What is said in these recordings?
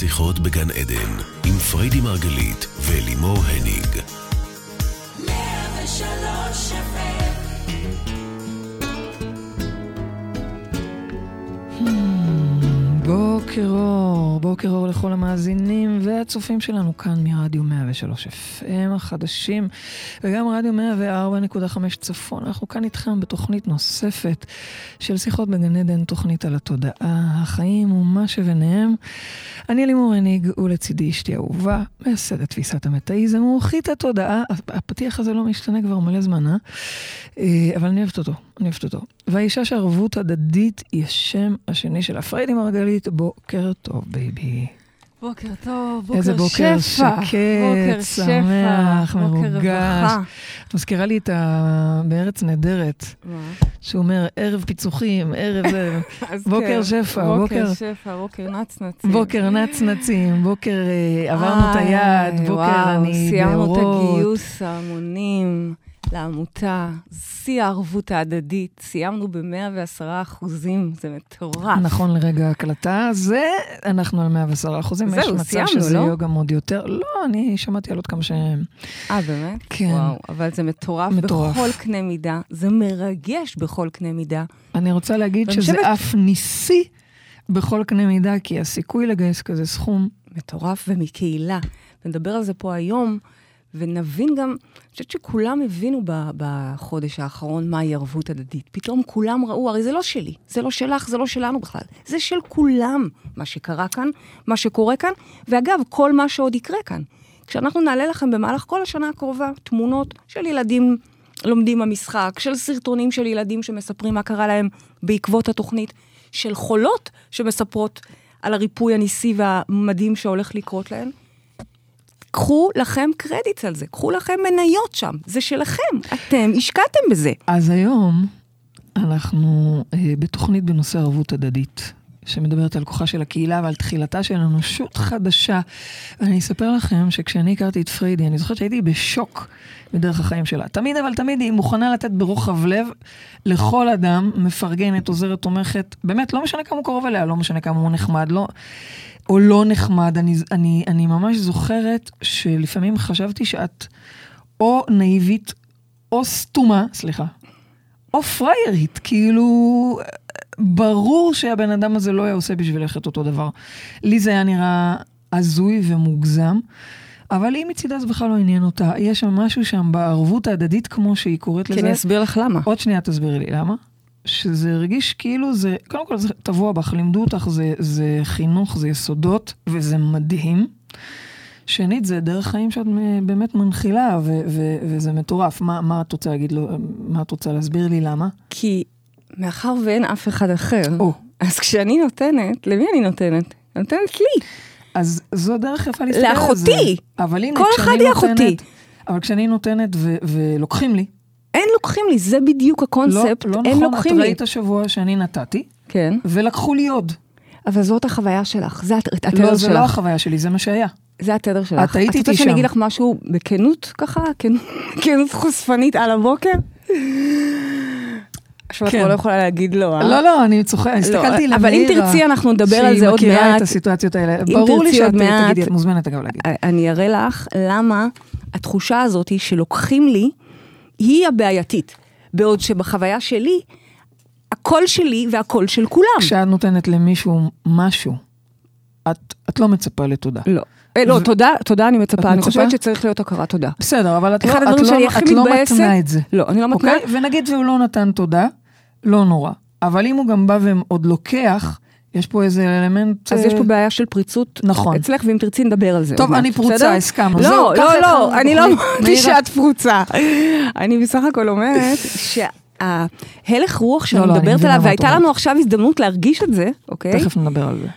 שיחות בגן עדן, עם פריידי מרגלית ולימור הניג. בוקר אור, בוקר אור לכל המאזינים והצופים שלנו כאן מרדיו 103 FM החדשים וגם רדיו 104.5 צפון. אנחנו כאן איתכם בתוכנית נוספת של שיחות בגן עדן, תוכנית על התודעה, החיים ומה שביניהם. אני לימור הניג ולצידי אשתי אהובה, מייסדת תפיסת המטאיזם, מומחית התודעה. הפתיח הזה לא משתנה כבר מלא זמן, אה? אה אבל אני אוהבת אותו, אני אוהבת אותו. והאישה שערבות הדדית היא השם השני שלה. פריידי מרגלית, בוקר טוב, baby. בוקר טוב, בוקר איזה בוקר שפע. שקט, בוקר שמח, שפע, בוקר מרוגש. רווחה. את מזכירה לי את ה... בארץ נהדרת, מה? שהוא אומר, ערב פיצוחים, ערב זה, בוקר כן, שפע, בוקר בוקר- שפע, בוקר נצנצים. בוקר נצנצים, בוקר אה, עברנו את היעד, בוקר וואו, אני סיימנו את. הגיוס ההמונים לעמותה, שיא הערבות ההדדית, סיימנו ב-110 אחוזים, זה מטורף. נכון לרגע ההקלטה, זה אנחנו על 110 אחוזים, יש זהו, מצב סיימנו, שזה לא? יהיה גם עוד יותר. לא, אני שמעתי על עוד כמה שהם. אה, באמת? כן. וואו, אבל זה מטורף, מטורף. בכל קנה מידה, זה מרגש בכל קנה מידה. אני רוצה להגיד שזה חושבת- אף ניסי בכל קנה מידה, כי הסיכוי לגייס כזה סכום, מטורף ומקהילה. ונדבר על זה פה היום, ונבין גם, אני חושבת שכולם הבינו ב- בחודש האחרון מהי ערבות הדדית. פתאום כולם ראו, הרי זה לא שלי, זה לא שלך, זה לא שלנו בכלל, זה של כולם, מה שקרה כאן, מה שקורה כאן, ואגב, כל מה שעוד יקרה כאן. כשאנחנו נעלה לכם במהלך כל השנה הקרובה תמונות של ילדים לומדים במשחק, של סרטונים של ילדים שמספרים מה קרה להם בעקבות התוכנית, של חולות שמספרות על הריפוי הניסי והמדהים שהולך לקרות להן. קחו לכם קרדיט על זה, קחו לכם מניות שם, זה שלכם, אתם השקעתם בזה. אז היום אנחנו אה, בתוכנית בנושא ערבות הדדית, שמדברת על כוחה של הקהילה ועל תחילתה של אנושות חדשה. ואני אספר לכם שכשאני הכרתי את פריידי, אני זוכרת שהייתי בשוק בדרך החיים שלה. תמיד, אבל תמיד היא מוכנה לתת ברוחב לב לכל אדם, מפרגנת, עוזרת, תומכת, באמת, לא משנה כמה הוא קרוב אליה, לא משנה כמה הוא נחמד, לא... או לא נחמד. אני, אני, אני ממש זוכרת שלפעמים חשבתי שאת או נאיבית או סתומה, סליחה, או פריירית, כאילו, ברור שהבן אדם הזה לא היה עושה בשבילך את אותו דבר. לי זה היה נראה הזוי ומוגזם, אבל היא מצידה זה בכלל לא עניין אותה. יש שם משהו שם בערבות ההדדית, כמו שהיא קוראת כי לזה. אני אסביר לך למה. עוד שנייה תסבירי לי למה. שזה הרגיש כאילו זה, קודם כל זה טבוע בך, לימדו אותך, זה, זה חינוך, זה יסודות, וזה מדהים. שנית, זה דרך חיים שאת באמת מנחילה, ו- ו- וזה מטורף. מה, מה את רוצה להגיד לו, מה את רוצה להסביר לי למה? כי מאחר ואין אף אחד אחר, או, אז כשאני נותנת, למי אני נותנת? אני נותנת לי. אז זו דרך יפה להסתכל על זה. לאחותי. אבל הנה, כל אחד היא אחותי. אבל כשאני נותנת ו- ולוקחים לי, אין לוקחים לי, זה בדיוק לא, הקונספט, לא אין נכון, את לוקחים לי. ראית השבוע שאני נתתי, כן, ולקחו לי עוד. אבל זאת החוויה שלך, זה הת- התדר לא, זה לא שלך. החוויה שלי, זה מה שהיה. זה התדר שלך. את היית את רוצה איתי שאני שם. אגיד לך משהו בכנות ככה? כנות חושפנית על הבוקר? עכשיו את כן. כבר לא יכולה להגיד לא, אה? לא, לא, אני צוחקת, הסתכלתי אבל אם תרצי, אנחנו נדבר על זה עוד שהיא מכירה את מעט. הסיטואציות האלה. ברור לי שאת מעט- תגידי, את מוזמנת אגב להגיד. אני אראה לך למה התחושה הזאת שלוקחים לי, היא הבעייתית. בעוד שבחוויה שלי, הקול שלי והקול של כולם. כשאת נותנת למישהו משהו, את את לא מצפה לתודה. לא. אה, לא, תודה, תודה אני מצפה, אני? חושבת שצריך להיות הכרת תודה. בסדר, אבל את לא- לא- שאני לא מתנה את זה. לא, אני לא מתנה. אוקיי? ונגיד והוא לא נתן תודה, לא נורא. אבל אם הוא גם בא ועוד לוקח, יש פה איזה אלמנט... אז יש אה, פה בעיה של פריצות נכון. אצלך, ואם תרצי נדבר על זה. טוב, אני פרוצה? הסכמנו. לא, לא, לא, אני לא. אמרתי שאת פרוצה. אני בסך הכל אומרת שההלך רוח שאני לא, לא, אני מדברת עליו, והייתה. לנו עכשיו הזדמנות להרגיש את זה, אוקיי? תכף נדבר על זה.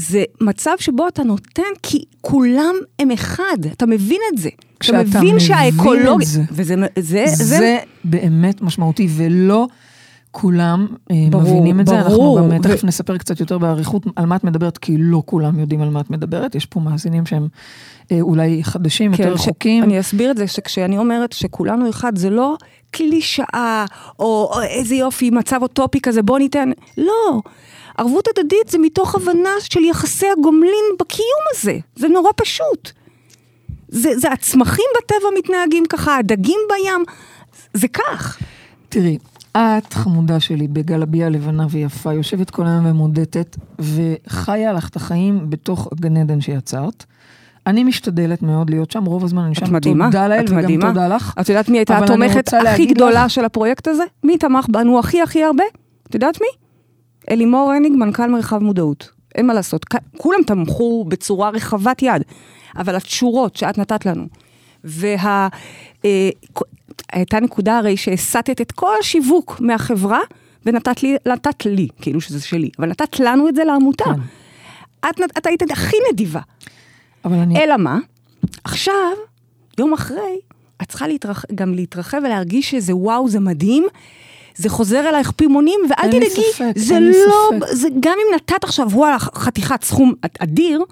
זה מצב שבו אתה נותן כי כולם הם אחד, אתה מבין את זה. אתה מבין מבין שהאקולוגיה... את זה. וזה זה, זה באמת משמעותי, ולא כולם אה, ברור, מבינים את זה. ברור. אנחנו גם אה, ו- תכף נספר קצת יותר באריכות על מה את מדברת, כי לא כולם יודעים על מה את מדברת. יש פה מאזינים שהם אה, אולי חדשים, יותר כן, ש- רחוקים. אני אסביר את זה, שכשאני אומרת שכולנו אחד, זה לא קלישאה, או, או איזה יופי, מצב אוטופי כזה, בוא ניתן, לא. ערבות הדדית זה מתוך הבנה של יחסי הגומלין בקיום הזה. זה נורא פשוט. זה, זה הצמחים בטבע מתנהגים ככה, הדגים בים, זה כך. תראי, את, חמודה שלי, בגלביה לבנה ויפה, יושבת כל היום ומודדת, וחיה לך את החיים בתוך גן עדן שיצרת. אני משתדלת מאוד להיות שם, רוב הזמן אני שם. מדהימה, תודה לאל, וגם מדהימה. תודה לך. את יודעת מי הייתה התומכת הכי גדולה לך- של הפרויקט הזה? מי תמך בנו הכי הכי הרבה? את יודעת מי? אלימור הניג, מנכ"ל מרחב מודעות. אין מה לעשות, כולם תמכו בצורה רחבת יד, אבל התשורות שאת נתת לנו, וה... אה, הייתה נקודה הרי שהסטת את כל השיווק מהחברה, ונתת לי, נתת לי, כאילו שזה שלי, אבל נתת לנו את זה לעמותה. כן. את, את היית הכי נדיבה. אבל אני... אלא מה? עכשיו, יום אחרי, את צריכה להתרח... גם להתרחב ולהרגיש שזה וואו, זה מדהים. זה חוזר אלייך פימונים, ואל תדאגי, ספק, זה לא, ספק. זה גם אם נתת עכשיו וואלה חתיכת סכום אדיר,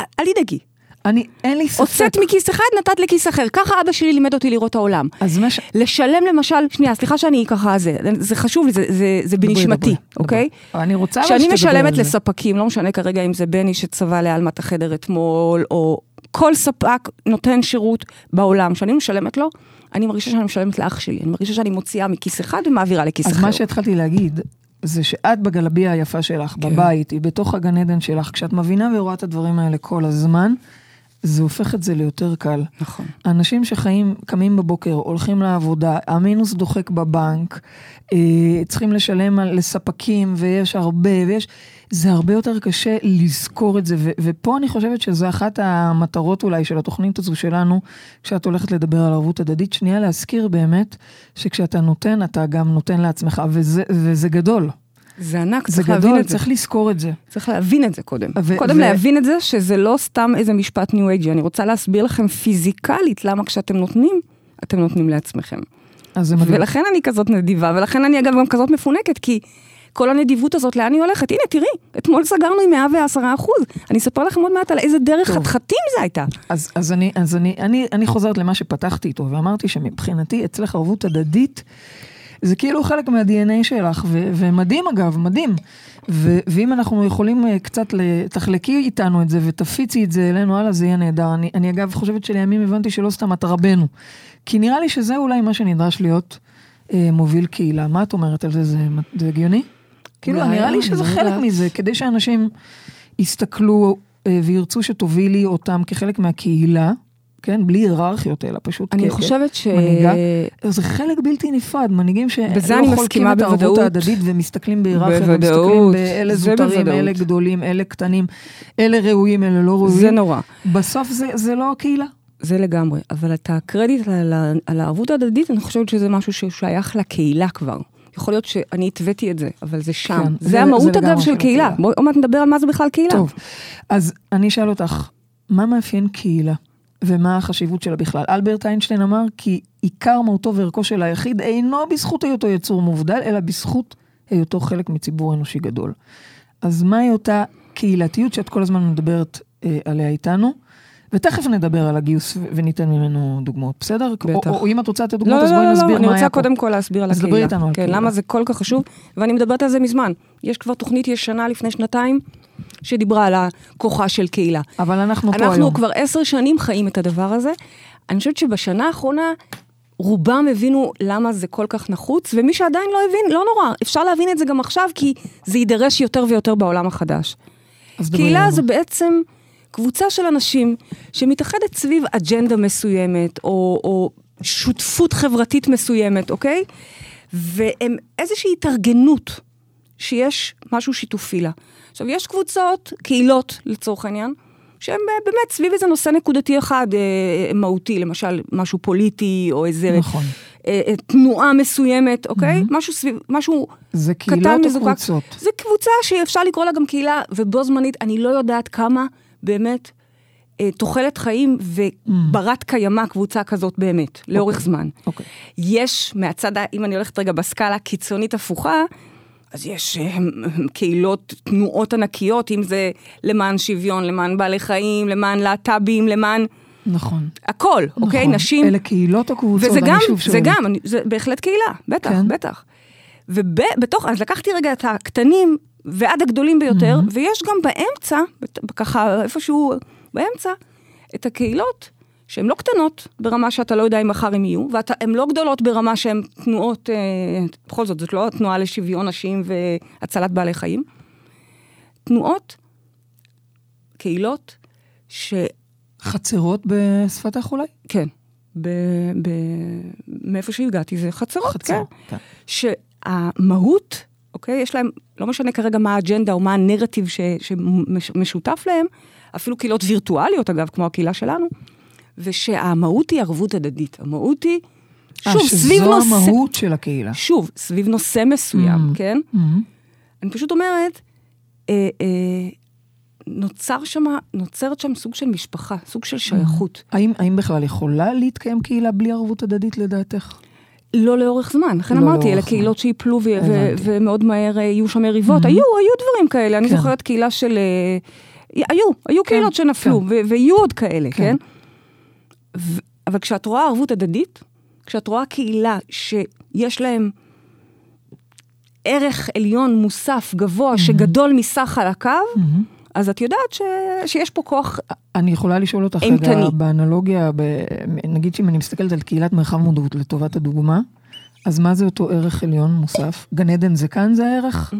אל תדאגי. אני, אין לי ספק. הוצאת מכיס אחד, נתת לכיס אחר. ככה אבא שלי לימד אותי לראות את העולם. אז מה ש... לשלם למשל, שנייה, סליחה שאני ככה, זה, זה חשוב לי, זה, זה, זה בנשמתי, אוקיי? דברי. אני רוצה כשאני משלמת. לספקים, לא משנה כרגע אם זה בני שצבע לעלמת החדר אתמול, או כל ספק נותן שירות בעולם, כשאני משלמת לו, אני מרגישה שאני משלמת לאח שלי. אני מרגישה שאני מוציאה מכיס אחד ומעבירה לכיס אז אחר. מה שהתחלתי להגיד, זה שאת בגלביה היפה שלך, כן. בבית, היא בתוך הגן עדן שלך, כשאת מבינה ורואה את הדברים האלה כל הזמן, זה הופך את זה ליותר קל. נכון. אנשים שחיים, קמים בבוקר, הולכים לעבודה, המינוס דוחק בבנק, אה, צריכים לשלם על, לספקים, ויש הרבה, ויש... זה הרבה יותר קשה לזכור את זה, ו, ופה אני חושבת שזו אחת המטרות אולי של התוכנית הזו שלנו, כשאת הולכת לדבר על ערבות הדדית, שנייה להזכיר באמת, שכשאתה נותן, אתה גם נותן לעצמך, וזה, וזה גדול. זה ענק, זה צריך להבין גדול, את זה. צריך לזכור את זה. צריך להבין את זה קודם. ו- קודם ו- להבין את זה שזה לא סתם איזה משפט ניו אייג'י. אני רוצה להסביר לכם פיזיקלית למה כשאתם נותנים, אתם נותנים לעצמכם. אז זה מדהים. ולכן אני כזאת נדיבה, ולכן אני אגב גם כזאת מפונקת, כי כל הנדיבות הזאת, לאן היא הולכת? הנה, תראי, אתמול סגרנו עם 110 אחוז. אני אספר לכם עוד מעט על איזה דרך. חתחתים זה הייתה. אז, אז, אני, אז אני, אני, אני חוזרת למה שפתחתי איתו, ואמרתי שמבחינתי אצלך ערבות הדדית, זה כאילו חלק מה-DNA שלך, ו, ומדהים אגב, מדהים. ו, ואם אנחנו יכולים אה, קצת, תחלקי איתנו את זה ותפיצי את זה אלינו הלאה, זה יהיה נהדר. אני, אני אגב חושבת שלימים הבנתי שלא סתם את רבנו. כי נראה לי שזה אולי מה שנדרש להיות אה, מוביל קהילה. מה את אומרת על זה? זה, זה הגיוני? כאילו, אולי, נראה לי שזה לא חלק. מזה, כדי שאנשים יסתכלו אה, וירצו שתובילי אותם כחלק מהקהילה, כן? בלי היררכיות, אלא פשוט אני כ- חושבת ש... מנהיגה. זה חלק בלתי נפרד, מנהיגים שלא חולקים את הערבות. ההדדית ומסתכלים בהיררכיה, ומסתכלים באלה זוטרים, בוודאות. אלה גדולים, אלה קטנים, אלה ראויים, אלה לא ראויים. זה נורא. בסוף זה, זה לא הקהילה. זה לגמרי. אבל את הקרדיט על, על הערבות ההדדית, אני חושבת שזה משהו ששייך לקהילה כבר. יכול להיות שאני התוויתי את זה, אבל זה שם. כן, זה, זה- המהות זה אגב של קהילה. הקהילה. בואי עוד מעט נדבר על מה זה בכלל קהילה. טוב, אז אני אשאל אותך, מה מאפיין קהילה? ומה החשיבות שלה בכלל? אלברט איינשטיין אמר כי עיקר מהותו וערכו של היחיד אינו בזכות היותו יצור מובדל, אלא בזכות היותו חלק מציבור אנושי גדול. אז מהי אותה קהילתיות שאת כל הזמן מדברת אה, עליה איתנו? ותכף נדבר על הגיוס וניתן ממנו דוגמאות, בסדר? בטח. או, או אם את רוצה לתת לא, דוגמאות, לא, אז בואי לא, נסביר לא, מה אני היה רוצה פה. קודם כל להסביר על אז הקהילה. דברי איתנו על כן, קהילה. למה זה כל כך חשוב, ואני מדברת על זה מזמן. יש כבר תוכנית ישנה לפני שנתיים, שדיברה על הכוחה של קהילה. אבל אנחנו פה אנחנו היום. כבר עשר שנים חיים את הדבר הזה. אני חושבת שבשנה האחרונה, רובם הבינו למה זה כל כך נחוץ, ומי שעדיין לא הבין, לא נורא, אפשר להבין את זה גם עכשיו, כי זה יידרש יותר ויותר בעולם החדש. קהילה. זה בעצם קבוצה של אנשים שמתאחדת סביב אג'נדה מסוימת, או, או שותפות חברתית מסוימת, אוקיי? והם איזושהי התארגנות שיש משהו שיתופי לה. עכשיו, יש קבוצות, קהילות לצורך העניין, שהם אה, באמת סביב איזה נושא נקודתי אחד אה, מהותי, למשל משהו פוליטי, או איזה נכון. אה, אה, תנועה מסוימת, אוקיי? משהו סביב, משהו זה קהילות או. קבוצות? זה קבוצה שאפשר לקרוא לה גם קהילה, ובו זמנית, אני לא יודעת כמה באמת אה, תוחלת חיים וברת קיימא קבוצה כזאת באמת, לאורך זמן. אוקיי. יש מהצד, אם אני הולכת רגע בסקאלה קיצונית הפוכה, אז יש אה, קהילות, תנועות ענקיות, אם זה למען שוויון, למען בעלי חיים, למען להט"בים, למען נכון. הכל, אוקיי? נכון. שים... אלה קהילות או קבוצות? וזה גם, שוב זה. גם, זה בהחלט קהילה, בטח, כן. בטח. ובתוך, אז לקחתי רגע את הקטנים, ועד הגדולים ביותר, mm-hmm. ויש גם באמצע, ככה איפשהו באמצע, את הקהילות שהן לא קטנות ברמה שאתה לא יודע אם מחר הן יהיו, והן לא גדולות ברמה שהן תנועות, אה, בכל זאת, זאת לא התנועה לשוויון נשים והצלת בעלי חיים. תנועות, קהילות, ש... חצרות בשפתך אולי? כן. ב, ב, מאיפה שהגעתי זה חצרות, חצר, כן. כן. שהמהות, אוקיי, יש להם, לא משנה כרגע מה האג'נדה או מה הנרטיב ש, שמשותף להם, אפילו קהילות וירטואליות אגב, כמו הקהילה שלנו, ושהמהות היא ערבות הדדית. המהות היא, אה, שוב, 아, סביב נושא... שזו המהות של הקהילה. שוב, סביב נושא מסוים, mm-hmm. כן? Mm-hmm. אני פשוט אומרת, אה, אה, נוצר שם, נוצרת שם סוג של משפחה, סוג של שייכות. האם, האם בכלל יכולה להתקיים קהילה בלי ערבות הדדית לדעתך? לא לאורך זמן, לכן לא אמרתי, אלה קהילות שיפלו ו- ו- ומאוד מהר יהיו שם מריבות. Mm-hmm. היו, היו דברים כאלה, כן. אני זוכרת קהילה של... היו, היו כן, קהילות שנפלו, כן. ו- ויהיו עוד כאלה, כן? כן? ו- אבל כשאת רואה ערבות הדדית, כשאת רואה קהילה שיש להם ערך עליון מוסף גבוה mm-hmm. שגדול מסך חלקיו, mm-hmm. אז את יודעת ש... שיש פה כוח אני יכולה לשאול אותך רגע באנלוגיה, ב... נגיד שאם אני מסתכלת על קהילת מרחב מודעות לטובת הדוגמה, אז מה זה אותו ערך עליון מוסף? גן עדן זה כאן זה הערך?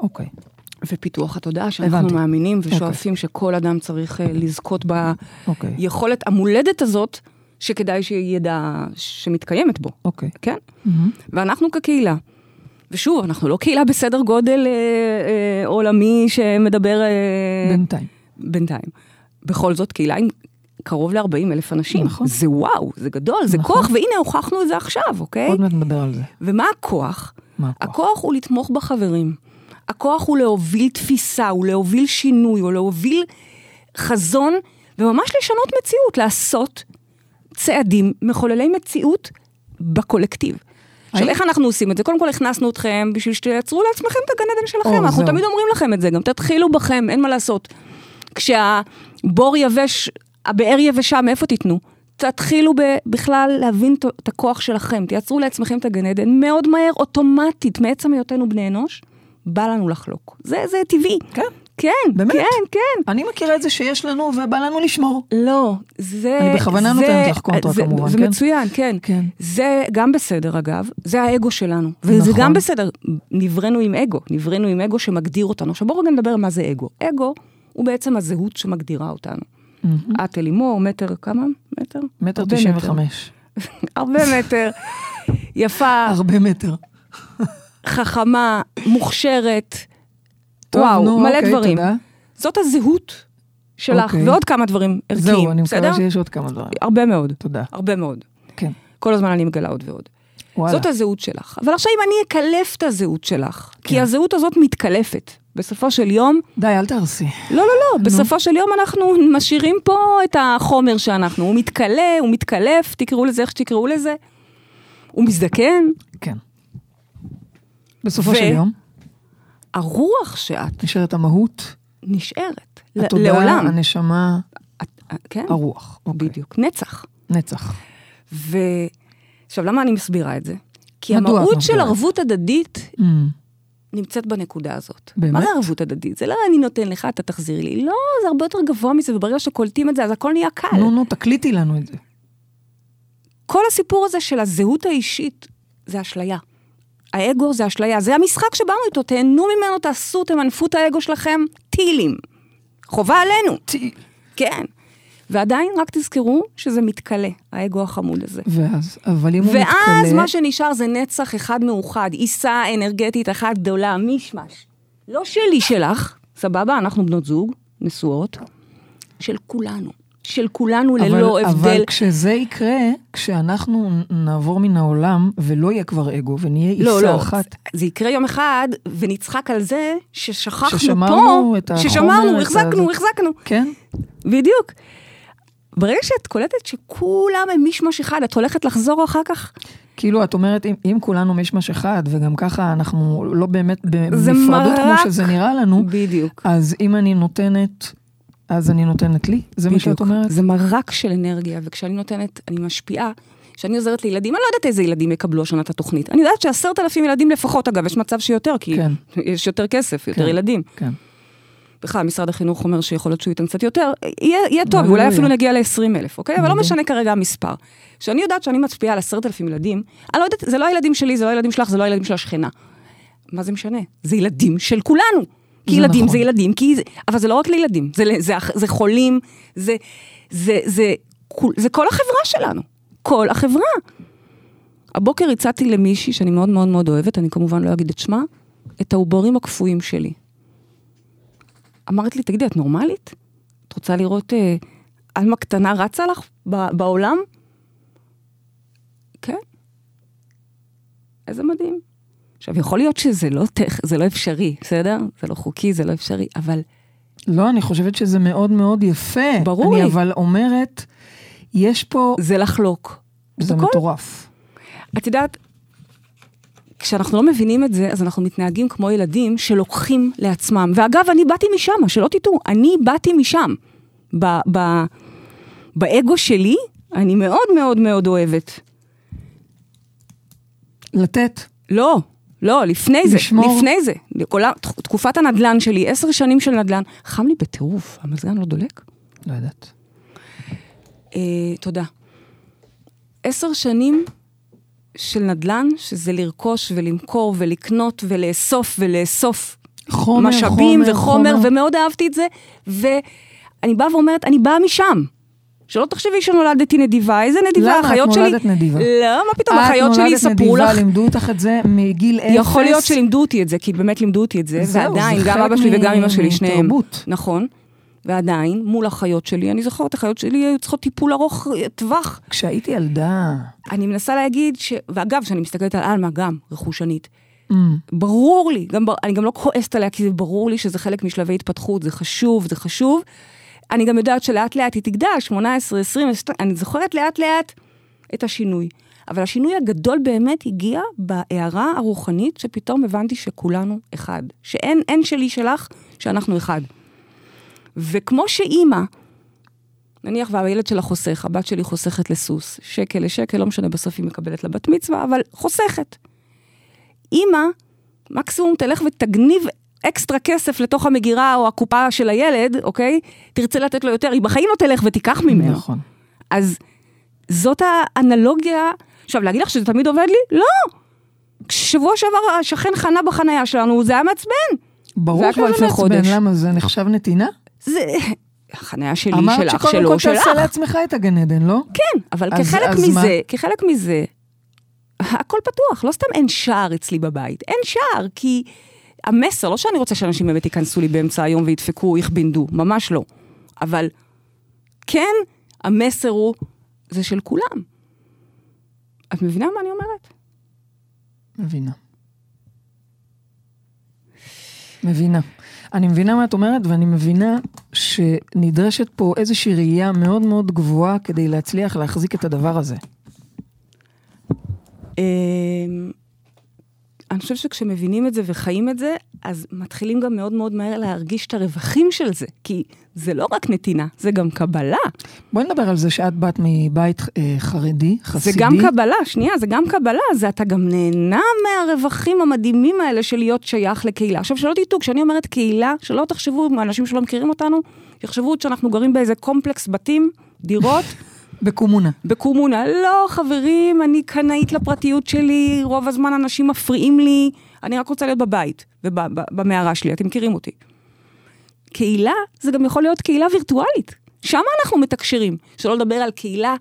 אוקיי. Mm-hmm. Okay. ופיתוח התודעה, שאנחנו הבנתי. מאמינים ושואפים okay. שכל אדם צריך uh, לזכות ביכולת okay. המולדת הזאת, שכדאי שידע שמתקיימת בו. אוקיי. Okay. כן? Mm-hmm. ואנחנו כקהילה. ושוב, אנחנו לא קהילה בסדר גודל אה, אה, עולמי שמדבר... אה, בינתיים. בינתיים. בכל זאת, קהילה עם קרוב ל-40 אלף אנשים. נכון. זה וואו, זה גדול, זה נכון. כוח, והנה הוכחנו את זה עכשיו, אוקיי? עוד מעט נדבר על זה. ומה הכוח? מה הכוח? הכוח הוא לתמוך בחברים. הכוח הוא להוביל תפיסה, הוא להוביל שינוי, הוא להוביל חזון, וממש לשנות מציאות, לעשות צעדים מחוללי מציאות בקולקטיב. עכשיו, איך אנחנו עושים את זה? קודם כל הכנסנו אתכם בשביל שתייצרו לעצמכם את הגן עדן שלכם. אנחנו תמיד אומרים לכם את זה, גם תתחילו בכם, אין מה לעשות. כשהבור יבש, הבאר יבשה, מאיפה תיתנו? תתחילו בכלל להבין את הכוח שלכם, תייצרו לעצמכם את הגן עדן מאוד מהר, אוטומטית, מעצם היותנו בני אנוש, בא לנו לחלוק. זה, זה טבעי. כן. כן, באמת? כן, כן. אני מכירה את זה שיש לנו ובא לנו לשמור. לא, זה... אני בכוונה זה, נותנת לך קונטרה זה, כמובן, זה כן? זה מצוין, כן. כן. זה גם בסדר אגב, זה האגו שלנו. וזה נכון. גם בסדר, נבראנו עם אגו, נבראנו עם אגו שמגדיר אותנו. עכשיו בואו רגע נדבר מה זה אגו. אגו הוא בעצם הזהות שמגדירה אותנו. Mm-hmm. את אלימור, מטר, כמה? מטר? מטר תשעים וחמש. הרבה מטר. יפה. הרבה מטר. חכמה, מוכשרת. טוב, וואו, נו, מלא אוקיי, דברים. תודה. זאת הזהות שלך, אוקיי. ועוד כמה דברים ערכיים, זהו, אני בסדר? מקווה שיש עוד כמה דברים. הרבה מאוד, תודה. הרבה מאוד. כן. כל הזמן אני מגלה עוד ועוד. וואלה. זאת הזהות שלך. אבל עכשיו אם אני אקלף את הזהות שלך, כי כן. הזהות הזאת מתקלפת. בסופו של יום, די, אל תהרסי. לא, לא, לא, בסופו של יום אנחנו משאירים פה את החומר שאנחנו. הוא מתכלה, הוא מתקלף, תקראו לזה איך שתקראו לזה. הוא מזדקן. כן. בסופו ו- של יום, הרוח שאת נשארת המהות, נשארת. התודעה, לעולם. הנשמה, את- כן, הרוח. אוקיי. בדיוק. נצח. נצח. ועכשיו, למה אני מסבירה את זה? כי המהות של? ערבות הדדית Mm, נמצאת בנקודה הזאת. באמת? מה זה ערבות הדדית? זה לא אני נותן לך, אתה תחזיר לי. לא, זה הרבה יותר גבוה מזה, וברגע שקולטים את זה, אז הכל נהיה קל. נו, נו, תקליטי לנו את זה. כל הסיפור הזה של הזהות האישית זה אשליה. האגו זה אשליה, זה המשחק שבאנו איתו, תהנו ממנו, תעשו, תמנפו את האגו שלכם, טילים. חובה עלינו. כן. ועדיין, רק תזכרו שזה מתכלה, האגו החמוד הזה. ואז, אבל אם הוא מתכלה... ואז מה שנשאר זה נצח אחד מאוחד, עיסה אנרגטית אחת גדולה, מישמש. לא שלי, שלך, סבבה, אנחנו בנות זוג, נשואות, של כולנו. של כולנו ללא אבל, הבדל. אבל כשזה יקרה, כשאנחנו נעבור מן העולם ולא יהיה כבר אגו ונהיה עיסה לא, לא, אחת. זה יקרה יום אחד, ונצחק על זה ששכחנו ששמרנו פה, את החומר, ששמרנו, את החזקנו, הזה. החזקנו. כן? בדיוק. ברגע שאת קולטת שכולם הם מישמש אחד, את הולכת לחזור אחר כך, כאילו, את אומרת, אם, אם כולנו מישמש אחד, וגם ככה אנחנו לא באמת בנפרדות כמו. שזה נראה לנו, בדיוק. אז אם אני נותנת, אז אני נותנת לי? זה מה שאת אומרת? זה מרק של אנרגיה, וכשאני נותנת, אני משפיעה, כשאני עוזרת לילדים, אני לא יודעת איזה ילדים יקבלו השנה את התוכנית. אני יודעת שעשרת אלפים ילדים לפחות, אגב, יש מצב שיותר, כי כן. יש יותר כסף, יותר כן. ילדים. כן. בכלל, משרד החינוך אומר שיכול להיות שהוא ייתן קצת יותר, יהיה, יהיה טוב. אולי אפילו נגיע ל-20 אלף, אוקיי? אבל לא. משנה כרגע המספר. כשאני יודעת שאני מצביעה על עשרת אלפים ילדים, אני לא יודעת, זה לא הילדים שלי, זה לא הילדים שלך, זה לא הילדים של השכנה. מה זה משנה? זה ילדים של כולנו. כי זה ילדים נכון. זה ילדים, כי זה... אבל זה לא רק לילדים, זה, זה, זה חולים, זה, זה, זה, כול- זה כל החברה שלנו. כל החברה. הבוקר הצעתי למישהי שאני מאוד מאוד מאוד אוהבת, אני כמובן לא אגיד את שמה, את העוברים הקפואים שלי. אמרת לי, תגידי, את נורמלית? את רוצה לראות אה, עלמה קטנה רצה לך בעולם? כן. איזה מדהים. עכשיו, יכול להיות שזה לא, טכ... זה לא אפשרי, בסדר? זה לא חוקי, זה לא אפשרי, אבל לא, אני חושבת שזה מאוד מאוד יפה. ברור אני לי. אבל אומרת, יש פה, זה לחלוק. זה הכל. מטורף. את יודעת, כשאנחנו לא מבינים את זה, אז אנחנו מתנהגים כמו ילדים שלוקחים לעצמם. ואגב, אני באתי משם, שלא תטעו, אני באתי משם. ב, ב, באגו שלי, אני מאוד מאוד מאוד אוהבת. לתת. לא, לא, לפני זה, לשמור. לפני זה. כל תקופת הנדלן שלי, עשר שנים של נדלן, חם לי בטירוף, המזגן לא דולק? לא יודעת. אה, תודה. עשר שנים של נדל"ן, שזה לרכוש ולמכור ולקנות ולאסוף ולאסוף חומר, משאבים חומר, וחומר, חומר. ומאוד אהבתי את זה, ואני באה ואומרת, אני באה משם. שלא תחשבי שנולדתי נדיבה, איזה נדיבה, למה? את האחיות שלי... נולדת נדיבה. לא, מה פתאום, האחיות שלי יספרו את נולדת לך... נדיבה, לימדו אותך את זה מגיל אפס. יכול להיות שלימדו אותי את זה, כי באמת לימדו אותי את זה, זהו, ועדיין, זה גם אבא שלי מ- וגם אמא שלי, שניהם. נכון. ועדיין, מול החיות שלי, אני זוכרת, החיות שלי היו צריכות טיפול ארוך טווח. כשהייתי ילדה, אני מנסה להגיד ש... ואגב, כשאני מסתכלת על עלמה, גם רכושנית, mm, ברור לי, גם, אני גם לא כועסת עליה, כי זה ברור לי שזה חלק משלבי התפתחות, זה חשוב, זה חשוב. אני גם יודעת שלאט לאט היא תגדל, 18, 20, 22, אני זוכרת לאט לאט את השינוי. אבל השינוי הגדול באמת הגיע בהערה הרוחנית, שפתאום הבנתי שכולנו אחד. שאין אין שלי שלך, שאנחנו אחד. וכמו שאימא, נניח והילד שלה חוסך, הבת שלי חוסכת לסוס, שקל לשקל, לא משנה, בסוף היא מקבלת לבת מצווה, אבל חוסכת. אימא, מקסימום תלך ותגניב אקסטרה כסף לתוך המגירה או הקופה של הילד, אוקיי? תרצה לתת לו יותר, היא בחיים לא תלך ותיקח ממנו. נכון. אז זאת האנלוגיה. עכשיו, להגיד לך שזה תמיד עובד לי? לא. שבוע שעבר השכן חנה בחנייה שלנו, זה היה מעצבן. ברור שזה מעצבן. למה זה נחשב נתינה? זה... החנייה שלי, אמרת שלך, שקודם שלו, כל שלך. תעשה לעצמך את הגן עדן, לא? כן, אבל אז- כחלק אז מה? מזה, כחלק מזה, הכל פתוח, לא סתם אין שער אצלי בבית, אין שער, כי המסר, לא שאני רוצה שאנשים באמת ייכנסו לי באמצע היום וידפקו, יכבינדו, ממש לא. אבל כן, המסר הוא, זה של כולם. את מבינה מה אני אומרת? מבינה. מבינה. אני מבינה מה את אומרת, ואני מבינה שנדרשת פה איזושהי ראייה מאוד מאוד גבוהה כדי להצליח להחזיק את הדבר הזה. אני חושבת שכשמבינים את זה וחיים את זה, אז מתחילים גם מאוד מאוד מהר להרגיש את הרווחים של זה. כי זה לא רק נתינה, זה גם קבלה. בואי נדבר על זה שאת באת מבית אה, חרדי, זה חסידי. גם קבלה, שנייה, זה גם קבלה, זה אתה גם נהנה מהרווחים המדהימים האלה של להיות שייך לקהילה. עכשיו, שלא תטעו, כשאני אומרת קהילה, שלא תחשבו, אנשים שלא מכירים אותנו, יחשבו שאנחנו גרים באיזה קומפלקס בתים, דירות, בקומונה. בקומונה. לא, חברים, אני קנאית לפרטיות שלי, רוב הזמן אנשים מפריעים לי, אני רק רוצה להיות בבית ובמערה שלי, אתם מכירים אותי. קהילה, זה גם יכול להיות קהילה וירטואלית. שם אנחנו מתקשרים. שלא לדבר על קהילה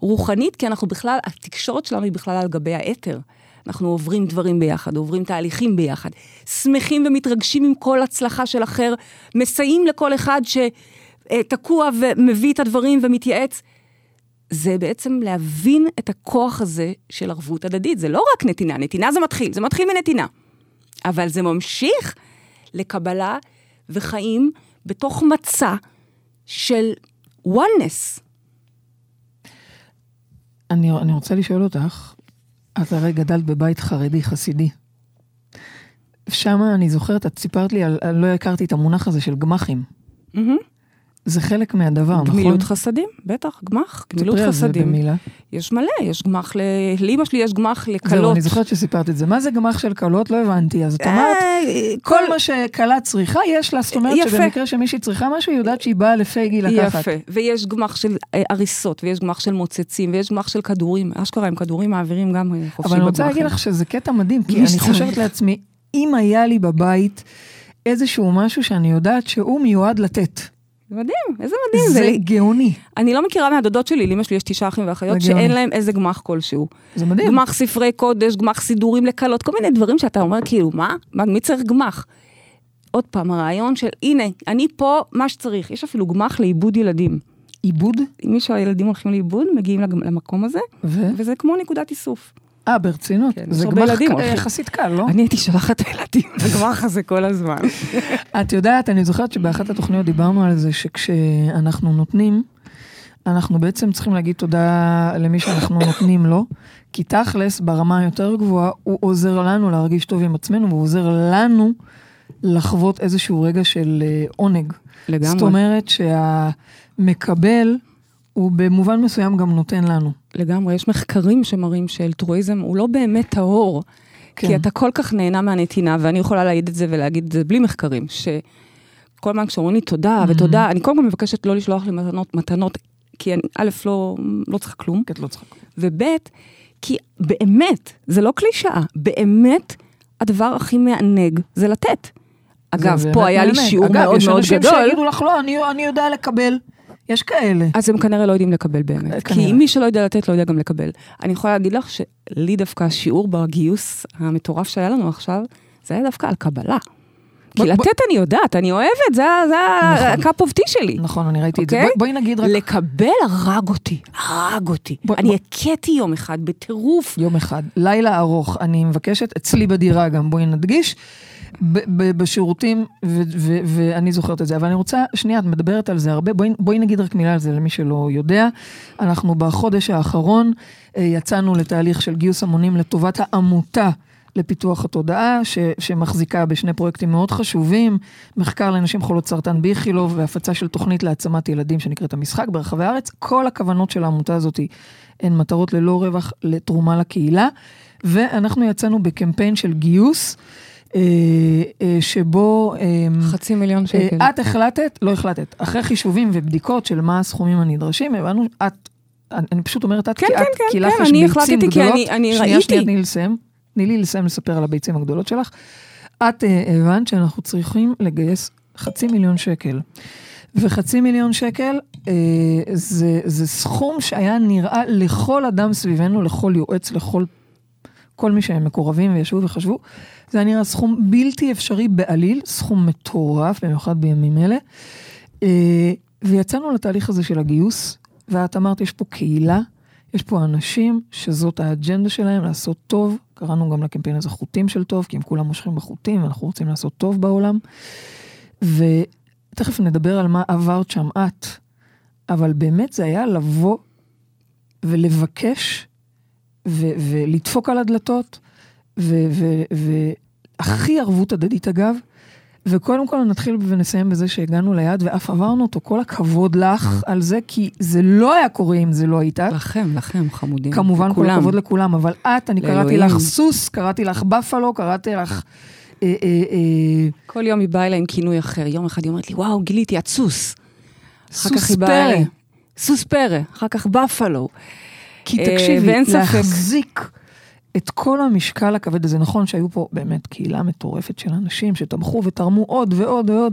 רוחנית, כי אנחנו בכלל, התקשורת שלנו היא בכלל על גבי האתר. אנחנו עוברים דברים ביחד, עוברים תהליכים ביחד, שמחים ומתרגשים עם כל הצלחה של אחר, מסייעים לכל אחד שתקוע ומביא את הדברים ומתייעץ. זה בעצם להבין את הכוח הזה של ערבות הדדית. זה לא רק נתינה, נתינה זה מתחיל, זה מתחיל מנתינה. אבל זה ממשיך לקבלה וחיים בתוך מצע של oneness. אני, אני רוצה לשאול אותך, את הרי גדלת בבית חרדי חסידי. שם אני זוכרת, את סיפרת לי, על, על, לא הכרתי את המונח הזה של גמחים. מהמם. זה חלק מהדבר, נכון? גמילות חסדים, בטח, גמח, גמילות חסדים. במילה. יש מלא, יש גמח ל... לאמא שלי יש גמח זהו, לכלות. אני זוכרת שסיפרת את זה. מה זה גמח של כלות? לא הבנתי. אז את אומרת, אה, כל מה שכלה צריכה, יש לה. זאת אומרת יפה. שבמקרה שמישהי צריכה משהו, היא יודעת שהיא באה לפייגי לקחת. יפה, ויש גמח של אה, הריסות, ויש גמח של מוצצים, ויש גמח של כדורים. אשכרה, עם כדורים מעבירים גם אה, חופשי אבל אני רוצה בגמחים. להגיד לך שזה קטע מדהים, כי אני. חושבת לעצמי, אם היה לי בבית איזשהו משהו שאני יודעת שהוא מיועד לתת, מדהים, איזה מדהים. זה זה... גאוני. אני לא מכירה מהדודות שלי, לאמא שלי יש תשעה אחים ואחיות. שאין להם איזה גמח כלשהו. זה מדהים. גמח ספרי קודש, גמח סידורים לקלות, כל מיני דברים שאתה אומר, כאילו, מה? מי צריך גמח? עוד פעם, הרעיון של, הנה, אני פה, מה שצריך. יש אפילו גמח לעיבוד ילדים. עיבוד, אם מישהו, הילדים הולכים לאיבוד, מגיעים למקום הזה, ו... וזה כמו נקודת איסוף. אה, ברצינות? כן, זה גמח ילדים. יחסית קל, לא? אני הייתי שולחת את הילדים לגמח הזה כל הזמן. את יודעת, אני זוכרת שבאחת התוכניות דיברנו על זה שכשאנחנו נותנים, אנחנו בעצם צריכים להגיד תודה למי שאנחנו נותנים לו, כי תכלס, ברמה היותר גבוהה, הוא עוזר לנו להרגיש טוב עם עצמנו, והוא עוזר לנו לחוות איזשהו רגע של אה, עונג. לגמרי. זאת אומרת שהמקבל, הוא במובן מסוים גם נותן לנו. לגמרי, יש מחקרים שמראים שאלטרואיזם הוא לא באמת טהור. כן. כי אתה כל כך נהנה מהנתינה, ואני יכולה להעיד את זה ולהגיד את זה בלי מחקרים, שכל הזמן כשאומרים לי תודה ותודה, אני קודם כל מבקשת לא לשלוח לי מתנות, מתנות כי אני, א', לא, לא צריכה כלום, כי את לא צריכה. וב', כי באמת, זה לא קלישאה, באמת הדבר הכי מענג זה לתת. אגב, זה פה היה לי. שיעור אגב, מאוד יש מאוד אנשים גדול. שיגידו לך, לא, אני, אני יודע לקבל. יש כאלה. אז הם כנראה לא יודעים לקבל באמת. כנראה. כי מי שלא יודע לתת, לא יודע גם לקבל. אני יכולה להגיד לך שלי דווקא השיעור בגיוס המטורף שהיה לנו עכשיו, זה היה דווקא על קבלה. כי לתת אני יודעת, אני אוהבת, זה ה- זה. ה-cup of tea שלי. נכון, אני ראיתי את זה. אוקיי? בואי- נגיד רק לקבל הרג אותי, הרג אותי. אני הכיתי יום אחד בטירוף. יום אחד, לילה ארוך, אני מבקשת, אצלי בדירה גם, בואי נדגיש, בשירותים, ואני זוכרת את זה. אבל אני רוצה, שנייה, את מדברת על זה הרבה, בואי, בואי נגיד רק מילה על זה למי שלא יודע. אנחנו בחודש האחרון אה, יצאנו לתהליך של גיוס המונים לטובת העמותה. לפיתוח התודעה, ש, שמחזיקה בשני פרויקטים מאוד חשובים, מחקר לנשים חולות סרטן באיכילוב והפצה של תוכנית להעצמת ילדים שנקראת המשחק ברחבי הארץ. כל הכוונות של העמותה הזאת הן מטרות ללא רווח לתרומה לקהילה, ואנחנו יצאנו בקמפיין של גיוס, שבו... אה, חצי מיליון שקל. אה, את החלטת, לא החלטת, אחרי חישובים ובדיקות של מה הסכומים הנדרשים, הבנו, את, אני פשוט אומרת את, כן, כי כן, את, כן, לך כן, יש אני החלטתי כי. אני- אני שנייה, ראיתי. שנייה, תני לי לסיים. תני לי לסיים לספר על הביצים הגדולות שלך. את אה, הבנת שאנחנו צריכים לגייס חצי מיליון שקל. וחצי מיליון שקל אה, זה, זה סכום שהיה נראה לכל אדם סביבנו, לכל יועץ, לכל כל מי שהם מקורבים וישבו וחשבו, זה היה נראה סכום בלתי אפשרי בעליל, סכום מטורף, במיוחד בימים אלה. אה, ויצאנו לתהליך הזה של הגיוס, ואת אמרת, יש פה קהילה, יש פה אנשים שזאת האג'נדה שלהם, לעשות טוב. קראנו גם לקמפיין הזה חוטים של טוב, כי הם כולם מושכים בחוטים, ואנחנו רוצים לעשות טוב בעולם. ותכף נדבר על מה עברת שם את, אבל באמת זה היה לבוא ולבקש ו- ולדפוק על הדלתות, והכי ערבות הדדית אגב, וקודם כל נתחיל ונסיים בזה שהגענו ליעד ואף עברנו אותו, כל הכבוד לך על זה, כי זה לא היה קורה אם זה לא היית. את. לכם, לכם, חמודים. כמובן כל לכולם. הכבוד לכולם, אבל את, אני קראתי לאלוהים. לך סוס, קראתי לך בפלו, קראתי לך... אה, אה, אה, כל יום היא באה אליי עם כינוי אחר. יום אחד היא אומרת לי, וואו, גיליתי, את סוס. סוס פרא. סוס פרא, אחר כך בפלו. כי אה, תקשיבי, ואין ספק. להחזיק את כל המשקל הכבד הזה, נכון שהיו פה באמת קהילה מטורפת של אנשים שתמכו ותרמו עוד ועוד ועוד,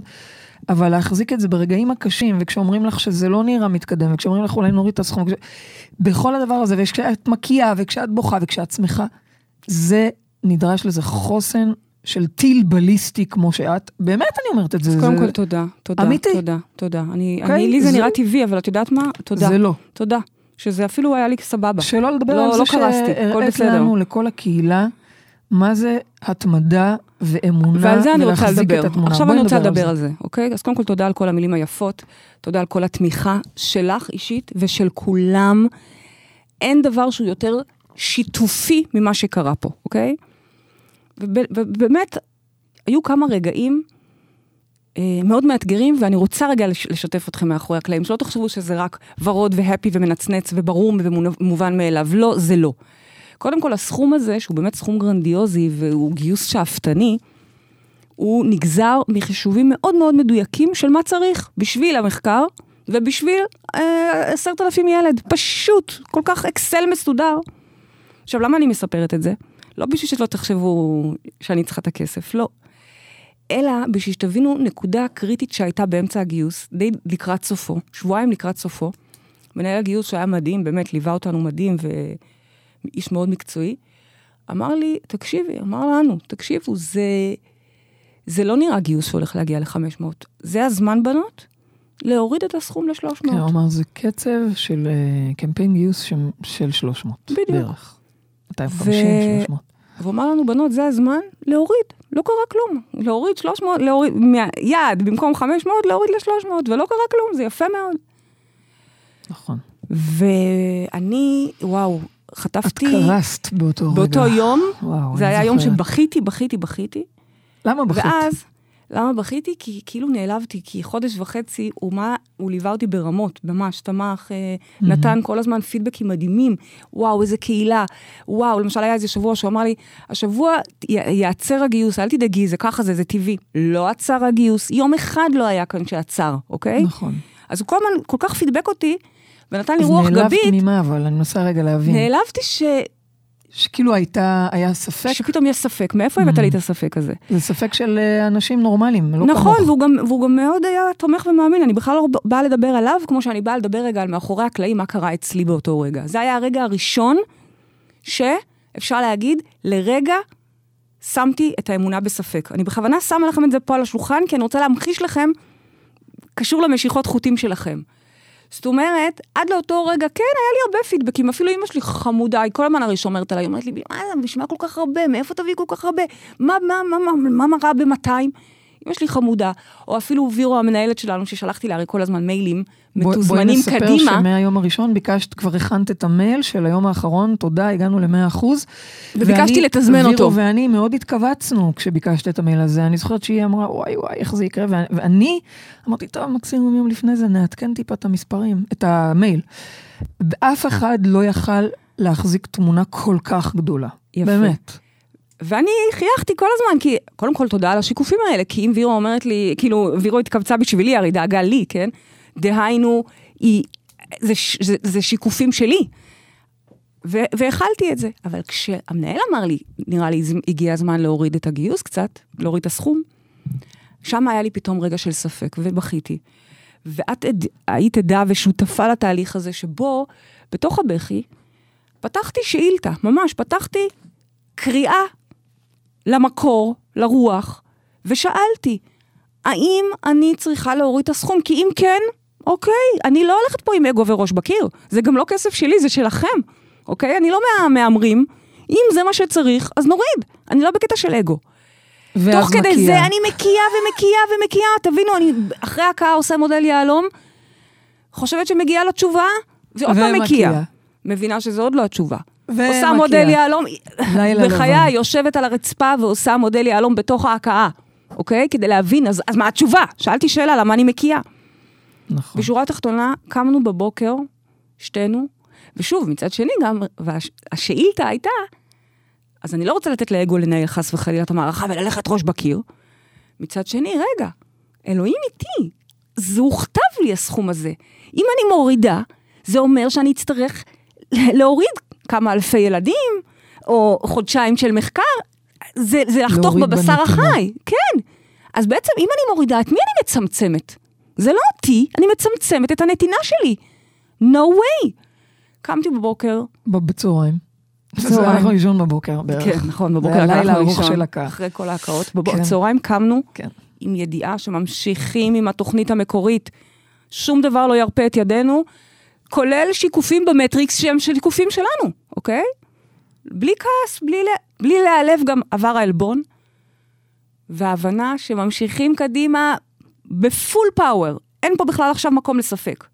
אבל להחזיק את זה ברגעים הקשים, וכשאומרים לך שזה לא נראה מתקדם, וכשאומרים לך אולי נוריד את הסכום, וכש... בכל הדבר הזה, וכשאת מקיאה, וכשאת בוכה, וכשאת שמחה, זה, נדרש לזה חוסן של טיל בליסטי כמו שאת, באמת אני אומרת את זה. אז קודם כל תודה, תודה, אמיתי. תודה, תודה. אני, אוקיי? לי זה- נראה טבעי, אבל את יודעת מה? תודה. זה לא. תודה. שזה אפילו היה לי סבבה. שלא לדבר לא- על לא זה הכל שהראית. לנו, לכל הקהילה, מה זה התמדה ואמונה, ועל זה אני רוצה ולהחזיק לדבר. את התמונה. עכשיו אני רוצה לדבר זה. על זה, אוקיי? אז קודם כל תודה על כל המילים היפות, תודה על כל התמיכה שלך אישית ושל כולם. אין דבר שהוא יותר שיתופי ממה שקרה פה, אוקיי? וב- ובאמת, היו כמה רגעים מאוד מאתגרים, ואני רוצה רגע לש- לשתף אתכם מאחורי הקלעים, שלא תחשבו שזה רק ורוד והפי ומנצנץ וברור ומובן מאליו. לא, זה לא. קודם כל, הסכום הזה, שהוא באמת סכום גרנדיוזי והוא גיוס שאפתני, הוא נגזר מחישובים מאוד מאוד מדויקים של מה צריך בשביל המחקר ובשביל אה, עשרת אלפים ילד. פשוט, כל כך אקסל מסודר. עכשיו, למה אני מספרת את זה? לא בשביל שלא תחשבו שאני צריכה את הכסף, לא. אלא בשביל שתבינו נקודה קריטית שהייתה באמצע הגיוס, די לקראת סופו, שבועיים לקראת סופו. מנהל הגיוס שהיה מדהים, באמת ליווה אותנו מדהים ואיש מאוד מקצועי, אמר לי, תקשיבי, אמר לנו, תקשיבו, זה, זה לא נראה גיוס שהולך להגיע ל-500. זה הזמן, בנות, להוריד את הסכום ל-300. כן, הוא אמר, זה קצב של אה, קמפיין גיוס של 300. בדיוק. בערך. 250, ו- 300. והוא אמר לנו, בנות, זה הזמן להוריד, לא קרה כלום. להוריד 300, להוריד, מהיעד, במקום 500, להוריד ל-300, ולא קרה כלום, זה יפה מאוד. נכון. ואני, וואו, את חטפתי... קרסת באותו רגע. באותו יום, וואו, זה היה יום זוכרת. שבכיתי, בכיתי, בכיתי. למה בכית? ואז, למה בכיתי? כי כאילו נעלבתי, כי חודש וחצי הוא, מה, הוא ליווה אותי ברמות, ממש, תמך, אה, נתן כל הזמן פידבקים מדהימים. וואו, איזה קהילה. וואו, למשל היה איזה שבוע שהוא אמר לי, השבוע י- ייעצר הגיוס, אל תדאגי, זה ככה זה, זה טבעי. לא עצר הגיוס, יום אחד לא היה כאן שעצר, אוקיי? נכון. אז הוא כל הזמן כל כך פידבק אותי, ונתן לי אז רוח נעלבת גבית. ממה, אבל אני מנסה רגע להבין. נעלבתי ש... שכאילו הייתה, היה ספק, שפתאום יש ספק. מאיפה הבאת לי את הספק הזה? זה ספק של אה, אנשים נורמליים, לא נכון, כמוך. והוא גם, והוא גם מאוד היה תומך ומאמין, אני בכלל לא באה לדבר עליו, כמו שאני באה לדבר רגע על מאחורי הקלעים, מה קרה אצלי באותו רגע. זה היה הרגע הראשון שאפשר להגיד, לרגע שמתי את האמונה בספק. אני בכוונה שמה לכם את זה פה על השולחן, כי אני רוצה להמחיש לכם, קשור למשיכות חוטים שלכם. זאת אומרת, עד לאותו רגע, כן, היה לי הרבה פידבקים, אפילו אמא שלי חמודה, היא כל הזמן הרי שומרת עליי, אומרת לי, מה זה, מה כל כך הרבה? מאיפה תביאי כל כך הרבה? מה, מה, מה, מה, מה, רע ב-200? אמא שלי חמודה, או אפילו וירו המנהלת שלנו, ששלחתי לה הרי כל הזמן מיילים, מתוזמנים בואי קדימה. נספר שמהיום הראשון ביקשת, כבר הכנת את המייל של היום האחרון, תודה, הגענו ל-100 אחוז. וביקשתי ואני- לתזמן אותו. וירו ואני מאוד התכווצנו כשביקשת את המייל הזה. אני זוכרת שהיא אמרה, וואי וואי, איך זה יקרה, ואני- ואני אמרתי, טוב, מקסימום יום לפני זה נעדכן טיפה את המספרים, את המייל. ואף אחד לא יכל להחזיק תמונה כל כך גדולה. יפה. באמת. ואני חייכתי כל הזמן, כי קודם כל תודה על השיקופים האלה, כי אם וירו אומרת לי, כאילו, וירו התכווצה בשבילי, הרי דאגה לי, כן? דהיינו, היא, זה, זה, זה שיקופים שלי. ו- והכלתי את זה. אבל כשהמנהל אמר לי, נראה לי הגיע הזמן להוריד את הגיוס קצת, להוריד את הסכום, שם היה לי פתאום רגע של ספק, ובכיתי. ואת עד, היית עדה ושותפה לתהליך הזה, שבו, בתוך הבכי, פתחתי שאילתה, ממש, פתחתי קריאה למקור, לרוח, ושאלתי, האם אני צריכה להוריד את הסכום? כי אם כן, אוקיי, אני לא הולכת פה עם אגו וראש בקיר. זה גם לא כסף שלי, זה שלכם, אוקיי? אני לא מהמהמרים. אם זה מה שצריך, אז נוריד. אני לא בקטע של אגו. תוך כדי מקיאה. זה אני מקיאה ומקיאה ומקיאה, תבינו, אני אחרי ההקאה עושה מודל יהלום, חושבת שמגיעה לו תשובה, ועוד פעם. מקיאה. מבינה שזה עוד לא התשובה. ומקיאה. עושה מודל יהלום, לילה בחיי, לבן. יושבת על הרצפה ועושה מודל יהלום בתוך ההקאה, אוקיי? כדי להבין, אז, אז מה התשובה? שאלתי שאלה, למה אני מקיאה? נכון. בשורה התחתונה, קמנו בבוקר, שתינו, ושוב, מצד שני גם, והשאילתה הייתה, אז אני לא רוצה לתת לאגו לנהל חס וחלילה את המערכה וללכת ראש בקיר. מצד שני, רגע, אלוהים איתי, זה הוכתב לי הסכום הזה. אם אני מורידה, זה אומר שאני אצטרך להוריד כמה אלפי ילדים, או חודשיים של מחקר, זה, זה לחתוך בבשר בנתינה. החי, כן. אז בעצם, אם אני מורידה, את מי אני מצמצמת? זה לא אותי, אני מצמצמת את הנתינה שלי. no way. קמתי בבוקר, בצהריים. זה בצהריים. הלכנו לישון בבוקר בערך. כן, נכון, בבוקר זה הלילה לקחנו לישון, של הקה. אחרי כל ההקאות. כן. בצהריים קמנו כן. עם ידיעה שממשיכים עם התוכנית המקורית. שום דבר לא ירפה את ידינו, כולל שיקופים במטריקס שהם שיקופים שלנו, אוקיי? בלי כעס, בלי להיעלב גם עבר העלבון, וההבנה שממשיכים קדימה בפול פאוור. אין פה בכלל עכשיו מקום לספק.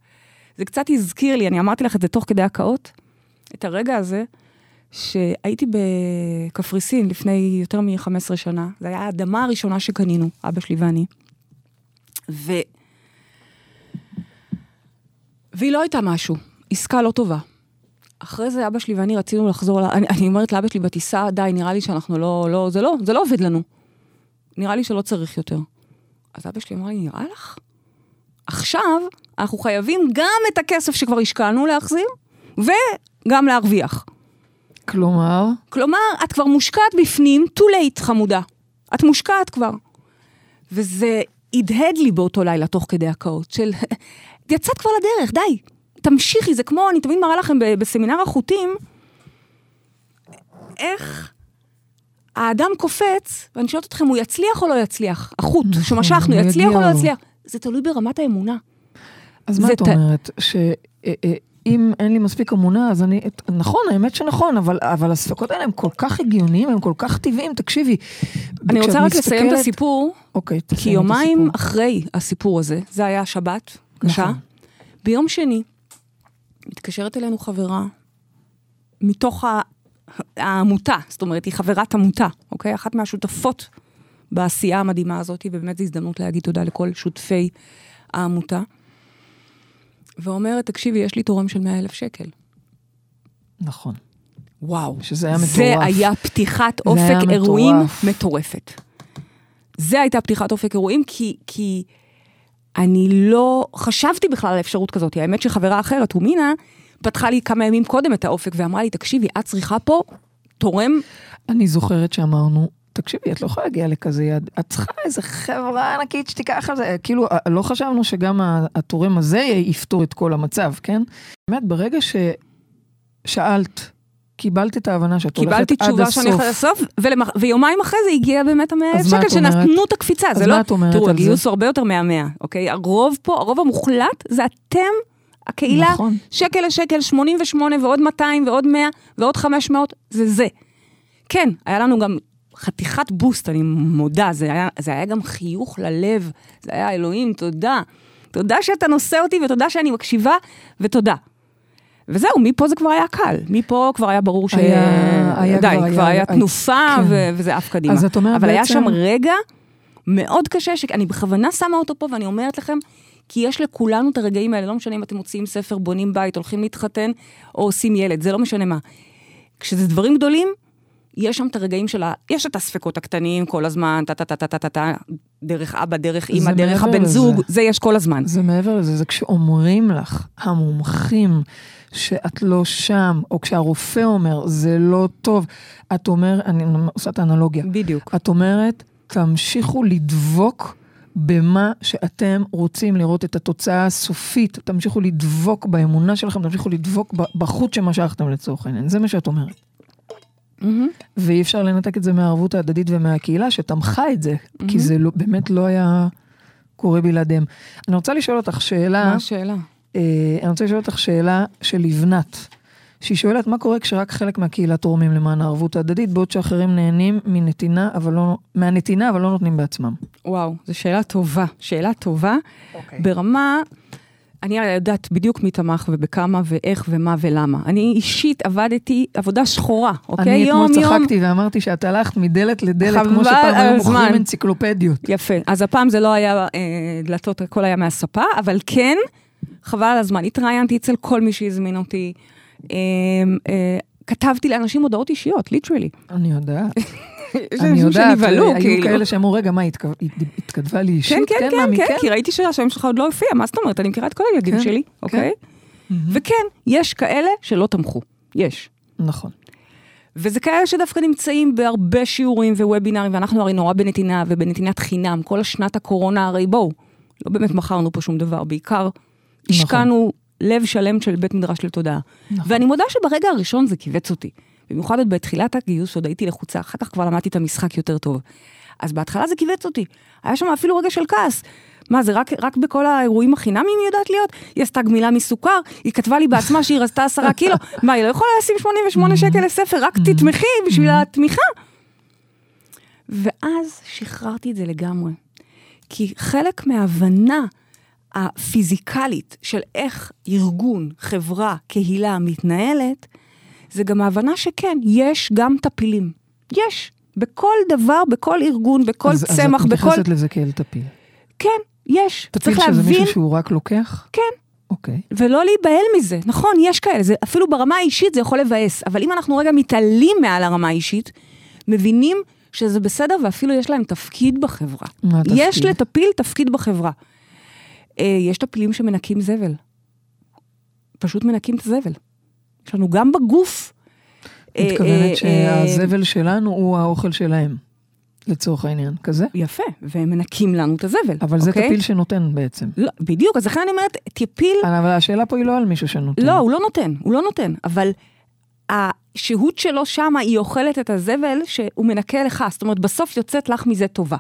זה קצת הזכיר לי, אני אמרתי לך את זה תוך כדי הקאות, את הרגע הזה, שהייתי בקפריסין לפני יותר מ-15 שנה. זו הייתה האדמה הראשונה שקנינו, אבא שלי ואני. ו... והיא לא הייתה משהו, עסקה לא טובה. אחרי זה אבא שלי ואני רצינו לחזור. אני, אני אומרת לאבא שלי בטיסה, די, נראה לי שאנחנו לא, לא, זה לא, זה לא עובד לנו. נראה לי שלא צריך יותר. אז אבא שלי אמר לי, נראה לך? עכשיו אנחנו חייבים גם את הכסף שכבר השקענו להחזיר, וגם להרוויח. כלומר, כלומר, את כבר מושקעת בפנים, too late, חמודה. את מושקעת כבר. וזה הדהד לי באותו לילה, תוך כדי הקאות, של יצאת כבר לדרך, די, תמשיכי, זה כמו, אני תמיד מראה לכם בסמינר החוטים, איך האדם קופץ, ואני שואלת אתכם, הוא יצליח או לא יצליח? החוט נכון, שמשכנו, יצליח או לא. יצליח? זה תלוי ברמת האמונה. אז מה את אומרת? שאם אין לי מספיק אמונה, אז אני... נכון, האמת שנכון, אבל, אבל הספקות האלה הם כל כך הגיוניים, הם כל כך טבעיים, תקשיבי. אני רוצה רק לסיים את מסתכלת- הסיפור, אוקיי, כי יומיים הסיפור. אחרי הסיפור הזה, זה היה שבת, קשה, נכון. ביום שני, מתקשרת אלינו חברה, מתוך העמותה, זאת אומרת, היא חברת עמותה, אוקיי? אחת מהשותפות בעשייה המדהימה הזאת, ובאמת זו הזדמנות להגיד תודה לכל שותפי העמותה. ואומרת, תקשיבי, יש לי תורם של 100 אלף שקל. נכון. וואו. שזה היה זה מטורף. היה פתיחת זה היה אופק אירועים מטורף. מטורפת. זה הייתה פתיחת אופק אירועים, כי, כי אני לא חשבתי בכלל על אפשרות כזאת. האמת שחברה אחרת, הומינה, פתחה לי כמה ימים קודם את האופק ואמרה לי, תקשיבי, את צריכה פה תורם, אני זוכרת שאמרנו, תקשיבי, את לא יכולה להגיע לכזה יד, את צריכה איזה חברה ענקית שתיקח על זה, כאילו, לא חשבנו שגם התורם הזה יפתור את כל המצב, כן? באמת, ברגע ששאלת, קיבלת את ההבנה שאת הולכת עד קיבלתי הסוף. תשובה שאני הולכת לסוף, ולמח... ויומיים אחרי זה הגיע באמת המאה אלף אז מה שקל? שנתנו את הקפיצה. אז זה מה לא... את אומרת תראו, על הגיוס זה? הוא הרבה יותר מהמאה, אוקיי? הרוב פה, הרוב המוחלט, זה אתם, הקהילה, נכון. שקל לשקל, 88 ועוד 200 ועוד 100 ועוד 500, זה זה. כן, היה לנו גם חתיכת בוסט, אני מודה, זה היה, זה היה גם חיוך ללב, זה היה אלוהים, תודה. תודה שאתה נושא אותי ותודה שאני מקשיבה, ותודה. וזהו, מפה זה כבר היה קל. מפה כבר היה ברור ש... היה- היה די, כבר- כבר היה- היה תנופה כן. ו- וזה עף קדימה. אז את אומרת אבל היה בעצם- שם רגע מאוד קשה, שאני בכוונה שמה אותו פה ואני אומרת לכם, כי יש לכולנו את הרגעים האלה, לא משנה אם אתם מוציאים ספר, בונים בית, הולכים להתחתן או עושים ילד, זה לא משנה מה. כשזה דברים גדולים, יש שם את הרגעים של ה... יש את הספקות הקטנים כל הזמן, טה-טה-טה-טה-טה, דרך אבא, דרך אימא, דרך הבן לזה. זוג, זה יש כל הזמן. זה מעבר לזה, זה כשאומרים לך, המומחים, שאת לא שם, או כשהרופא אומר, זה לא טוב, את אומרת, אני עושה את האנלוגיה, בדיוק. את אומרת, תמשיכו לדבוק במה שאתם רוצים לראות את התוצאה הסופית, תמשיכו לדבוק באמונה שלכם, תמשיכו לדבוק בחוט שמשכתם לצורך העניין, זה מה שאת אומרת. מהמם. ואי אפשר לנתק את זה מהערבות ההדדית ומהקהילה שתמכה את זה, כי זה לא, באמת לא היה קורה בלעדיהם. אני רוצה לשאול אותך שאלה, מה השאלה? אה, אני רוצה לשאול אותך שאלה של לבנת, שהיא שואלת מה קורה כשרק חלק מהקהילה תורמים למען הערבות ההדדית, בעוד שאחרים נהנים מנתינה, אבל לא, מהנתינה, אבל לא נותנים בעצמם. וואו, זו שאלה טובה. שאלה טובה. אוקיי. ברמה, אני יודעת בדיוק מי תמך ובכמה ואיך ומה ולמה. אני אישית עבדתי עבודה שחורה, אוקיי? אני אתמול יום יום. צחקתי ואמרתי שאת הלכת מדלת לדלת, כמו שפעם היו. מוכרים אנציקלופדיות. יפה. אז הפעם זה לא היה אה, דלתות, הכל היה מהספה, אבל כן, חבל על הזמן. התראיינתי אצל כל מי שהזמין אותי. אה, אה, כתבתי לאנשים הודעות אישיות, ליטרלי. אני יודעת, יש אני אנשים שנבהלו, היו כאילו. כאלה שאמרו, רגע, מה, התכתבה לי אישית? כן, כן, כן, מכן?" כן, כי ראיתי שהשם שלך עוד לא הופיע, מה זאת אומרת? אני מכירה את כל הילדים כן, שלי, כן. אוקיי? וכן, יש כאלה שלא תמכו. יש. נכון. וזה כאלה שדווקא נמצאים בהרבה שיעורים ווובינארים, ואנחנו הרי נורא בנתינה ובנתינת חינם. כל השנת הקורונה, הרי בואו, לא באמת מכרנו פה שום דבר, בעיקר השקענו לב שלם של בית מדרש לתודעה. נכון. ואני מודה שברגע הראשון זה כיווץ אותי. במיוחד עוד בתחילת הגיוס, עוד הייתי לחוצה, אחר כך כבר למדתי את המשחק יותר טוב. אז בהתחלה זה כיווץ אותי. היה שם אפילו רגע של כעס. מה, זה רק, רק בכל האירועים החינמיים היא יודעת להיות? היא עשתה גמילה מסוכר, היא כתבה לי בעצמה שהיא רזתה עשרה קילו. מה, היא לא יכולה לשים 88 שקל לספר, רק תתמכי בשביל התמיכה. ואז שחררתי את זה לגמרי. כי חלק מההבנה הפיזיקלית של איך ארגון, חברה, קהילה מתנהלת, זה גם ההבנה שכן, יש גם טפילים. יש. בכל דבר, בכל ארגון, בכל אז- צמח, אז את בכל... מתייחסת לזה כאל טפיל. כן, יש. צריך שזה להבין, מישהו שהוא רק לוקח? כן. אוקיי. ולא להיבהל מזה. נכון, יש כאלה, זה, אפילו ברמה האישית זה יכול לבאס, אבל אם אנחנו רגע מתעלים מעל הרמה האישית, מבינים שזה בסדר ואפילו יש להם תפקיד בחברה. מה התפקיד? יש לטפיל תפקיד בחברה. אה, יש טפילים שמנקים זבל. פשוט מנקים את הזבל. יש לנו גם בגוף... אה, אה, מתכוונת אה, שהזבל שלנו הוא האוכל שלהם, לצורך העניין. כזה? יפה, והם מנקים לנו את הזבל. אבל זה אוקיי? טפיל שנותן בעצם. לא, בדיוק, אז לכן אני אומרת, טפיל אבל השאלה פה היא לא על מישהו שנותן. לא, הוא לא נותן, הוא לא נותן, אבל השהות שלו שמה, היא אוכלת את הזבל שהוא מנקה לך, זאת אומרת, בסוף יוצאת לך מזה טובה.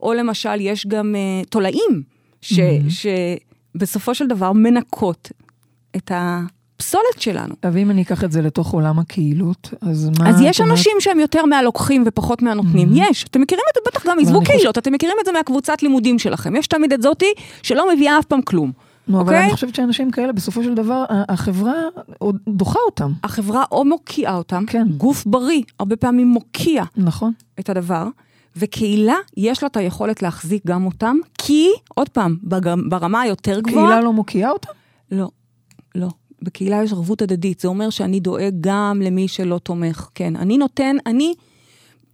או למשל, יש גם uh, תולעים, ש, Mhm. שבסופו של דבר מנקות את הפסולת שלנו. ואם אני אקח את זה לתוך עולם הקהילות, אז מה... אז יש את אומרת? אנשים שהם יותר מהלוקחים ופחות מהנותנים, Mhm. יש. אתם מכירים את זה בטח גם, עזבו אני חושב- קהילות, אתם מכירים את זה מהקבוצת לימודים שלכם. יש תמיד את זאתי שלא מביאה אף פעם כלום. נו, אבל אוקיי? אני חושבת שאנשים כאלה, בסופו של דבר, ה- החברה דוחה אותם. החברה או מוקיעה אותם, כן. גוף בריא, הרבה פעמים מוקיע נכון. את הדבר, וקהילה, יש לה את היכולת להחזיק גם אותם, כי, עוד פעם, ברמה היותר גבוהה... קהילה לא מוקיעה אותם? לא, לא. בקהילה יש ערבות הדדית, זה אומר שאני דואג גם למי שלא תומך. כן, אני נותן, אני...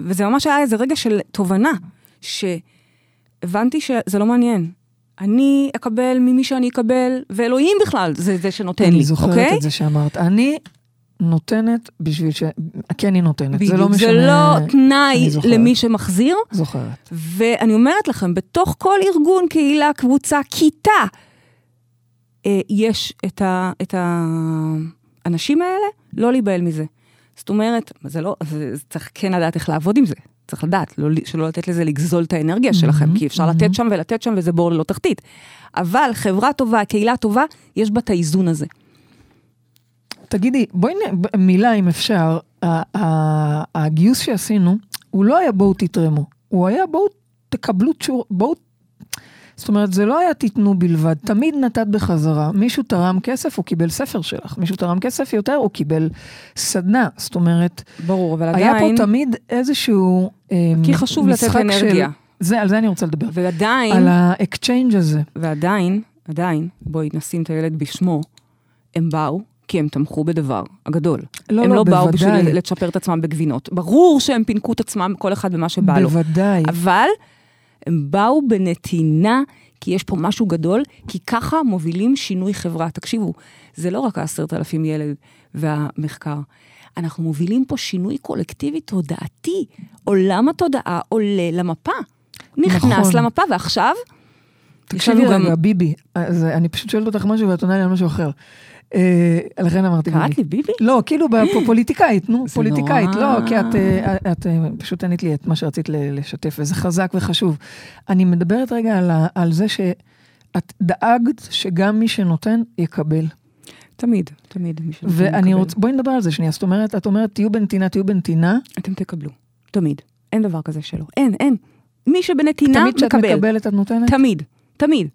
וזה ממש היה איזה רגע של תובנה, שהבנתי שזה לא מעניין. אני אקבל ממי שאני אקבל, ואלוהים בכלל זה זה שנותן לי, אני זוכרת אוקיי? את זה שאמרת. אני נותנת בשביל ש... כי אני נותנת, זה בדיוק, לא משנה... זה לא תנאי. למי שמחזיר, זוכרת. ואני אומרת לכם, בתוך כל ארגון, קהילה, קבוצה, כיתה, אה, יש את, ה, את האנשים האלה, לא להיבהל מזה. זאת אומרת, זה לא, זה, זה צריך כן לדעת איך לעבוד עם זה. צריך לדעת, לא, שלא לתת לזה לגזול את האנרגיה שלכם, כי אפשר לתת שם ולתת שם וזה בור ללא תחתית. אבל חברה טובה, קהילה טובה, יש בה את האיזון הזה. תגידי, בואי נ... מילה אם אפשר. הגיוס שעשינו, הוא לא היה בואו תתרמו, הוא היה בואו תקבלו תשור... בואו... זאת אומרת, זה לא היה תיתנו בלבד, תמיד נתת בחזרה. מישהו תרם כסף, הוא קיבל ספר שלך. מישהו תרם כסף יותר, הוא קיבל סדנה. זאת אומרת, ברור, אבל היה עדיין, פה תמיד איזשהו... אה, כי חשוב לתת משחק של- אנרגיה. זה, על זה אני רוצה לדבר. ועדיין, על ה exchange הזה. ועדיין, עדיין, בואי נשים את הילד בשמו, הם באו כי הם תמכו בדבר הגדול. לא, הם לא, לא באו בוודאי. בשביל לצ'פר את עצמם בגבינות. ברור שהם פינקו את עצמם, כל אחד במה שבא לו. בוודאי. אבל הם באו בנתינה, כי יש פה משהו גדול, כי ככה מובילים שינוי חברה. תקשיבו, זה לא רק העשרת אלפים ילד והמחקר. אנחנו מובילים פה שינוי קולקטיבי תודעתי. עולם התודעה עולה למפה. נכנס נכון. למפה, ועכשיו... תקשיבי רגע, ביבי, אז אני פשוט שואלת אותך משהו ואת עונה לי על משהו אחר. אה, לכן אמרתי ביבי. קראת לי ביבי? לא, כאילו פוליטיקאית, נו, פוליטיקאית. לא, כי את, אה, את אה, פשוט ענית לי את מה שרצית לשתף, וזה חזק וחשוב. אני מדברת רגע על, על זה שאת דאגת שגם מי שנותן יקבל. תמיד, תמיד. ואני. רוצה, בואי נדבר על זה שנייה. זאת אומרת, את אומרת, תהיו בנתינה, תהיו בנתינה. אתם תקבלו, תמיד. אין דבר כזה שלא. אין, אין. מי שבנתינה, תמיד כשאת מקבל. מקבלת את נותנת? תמיד, תמיד.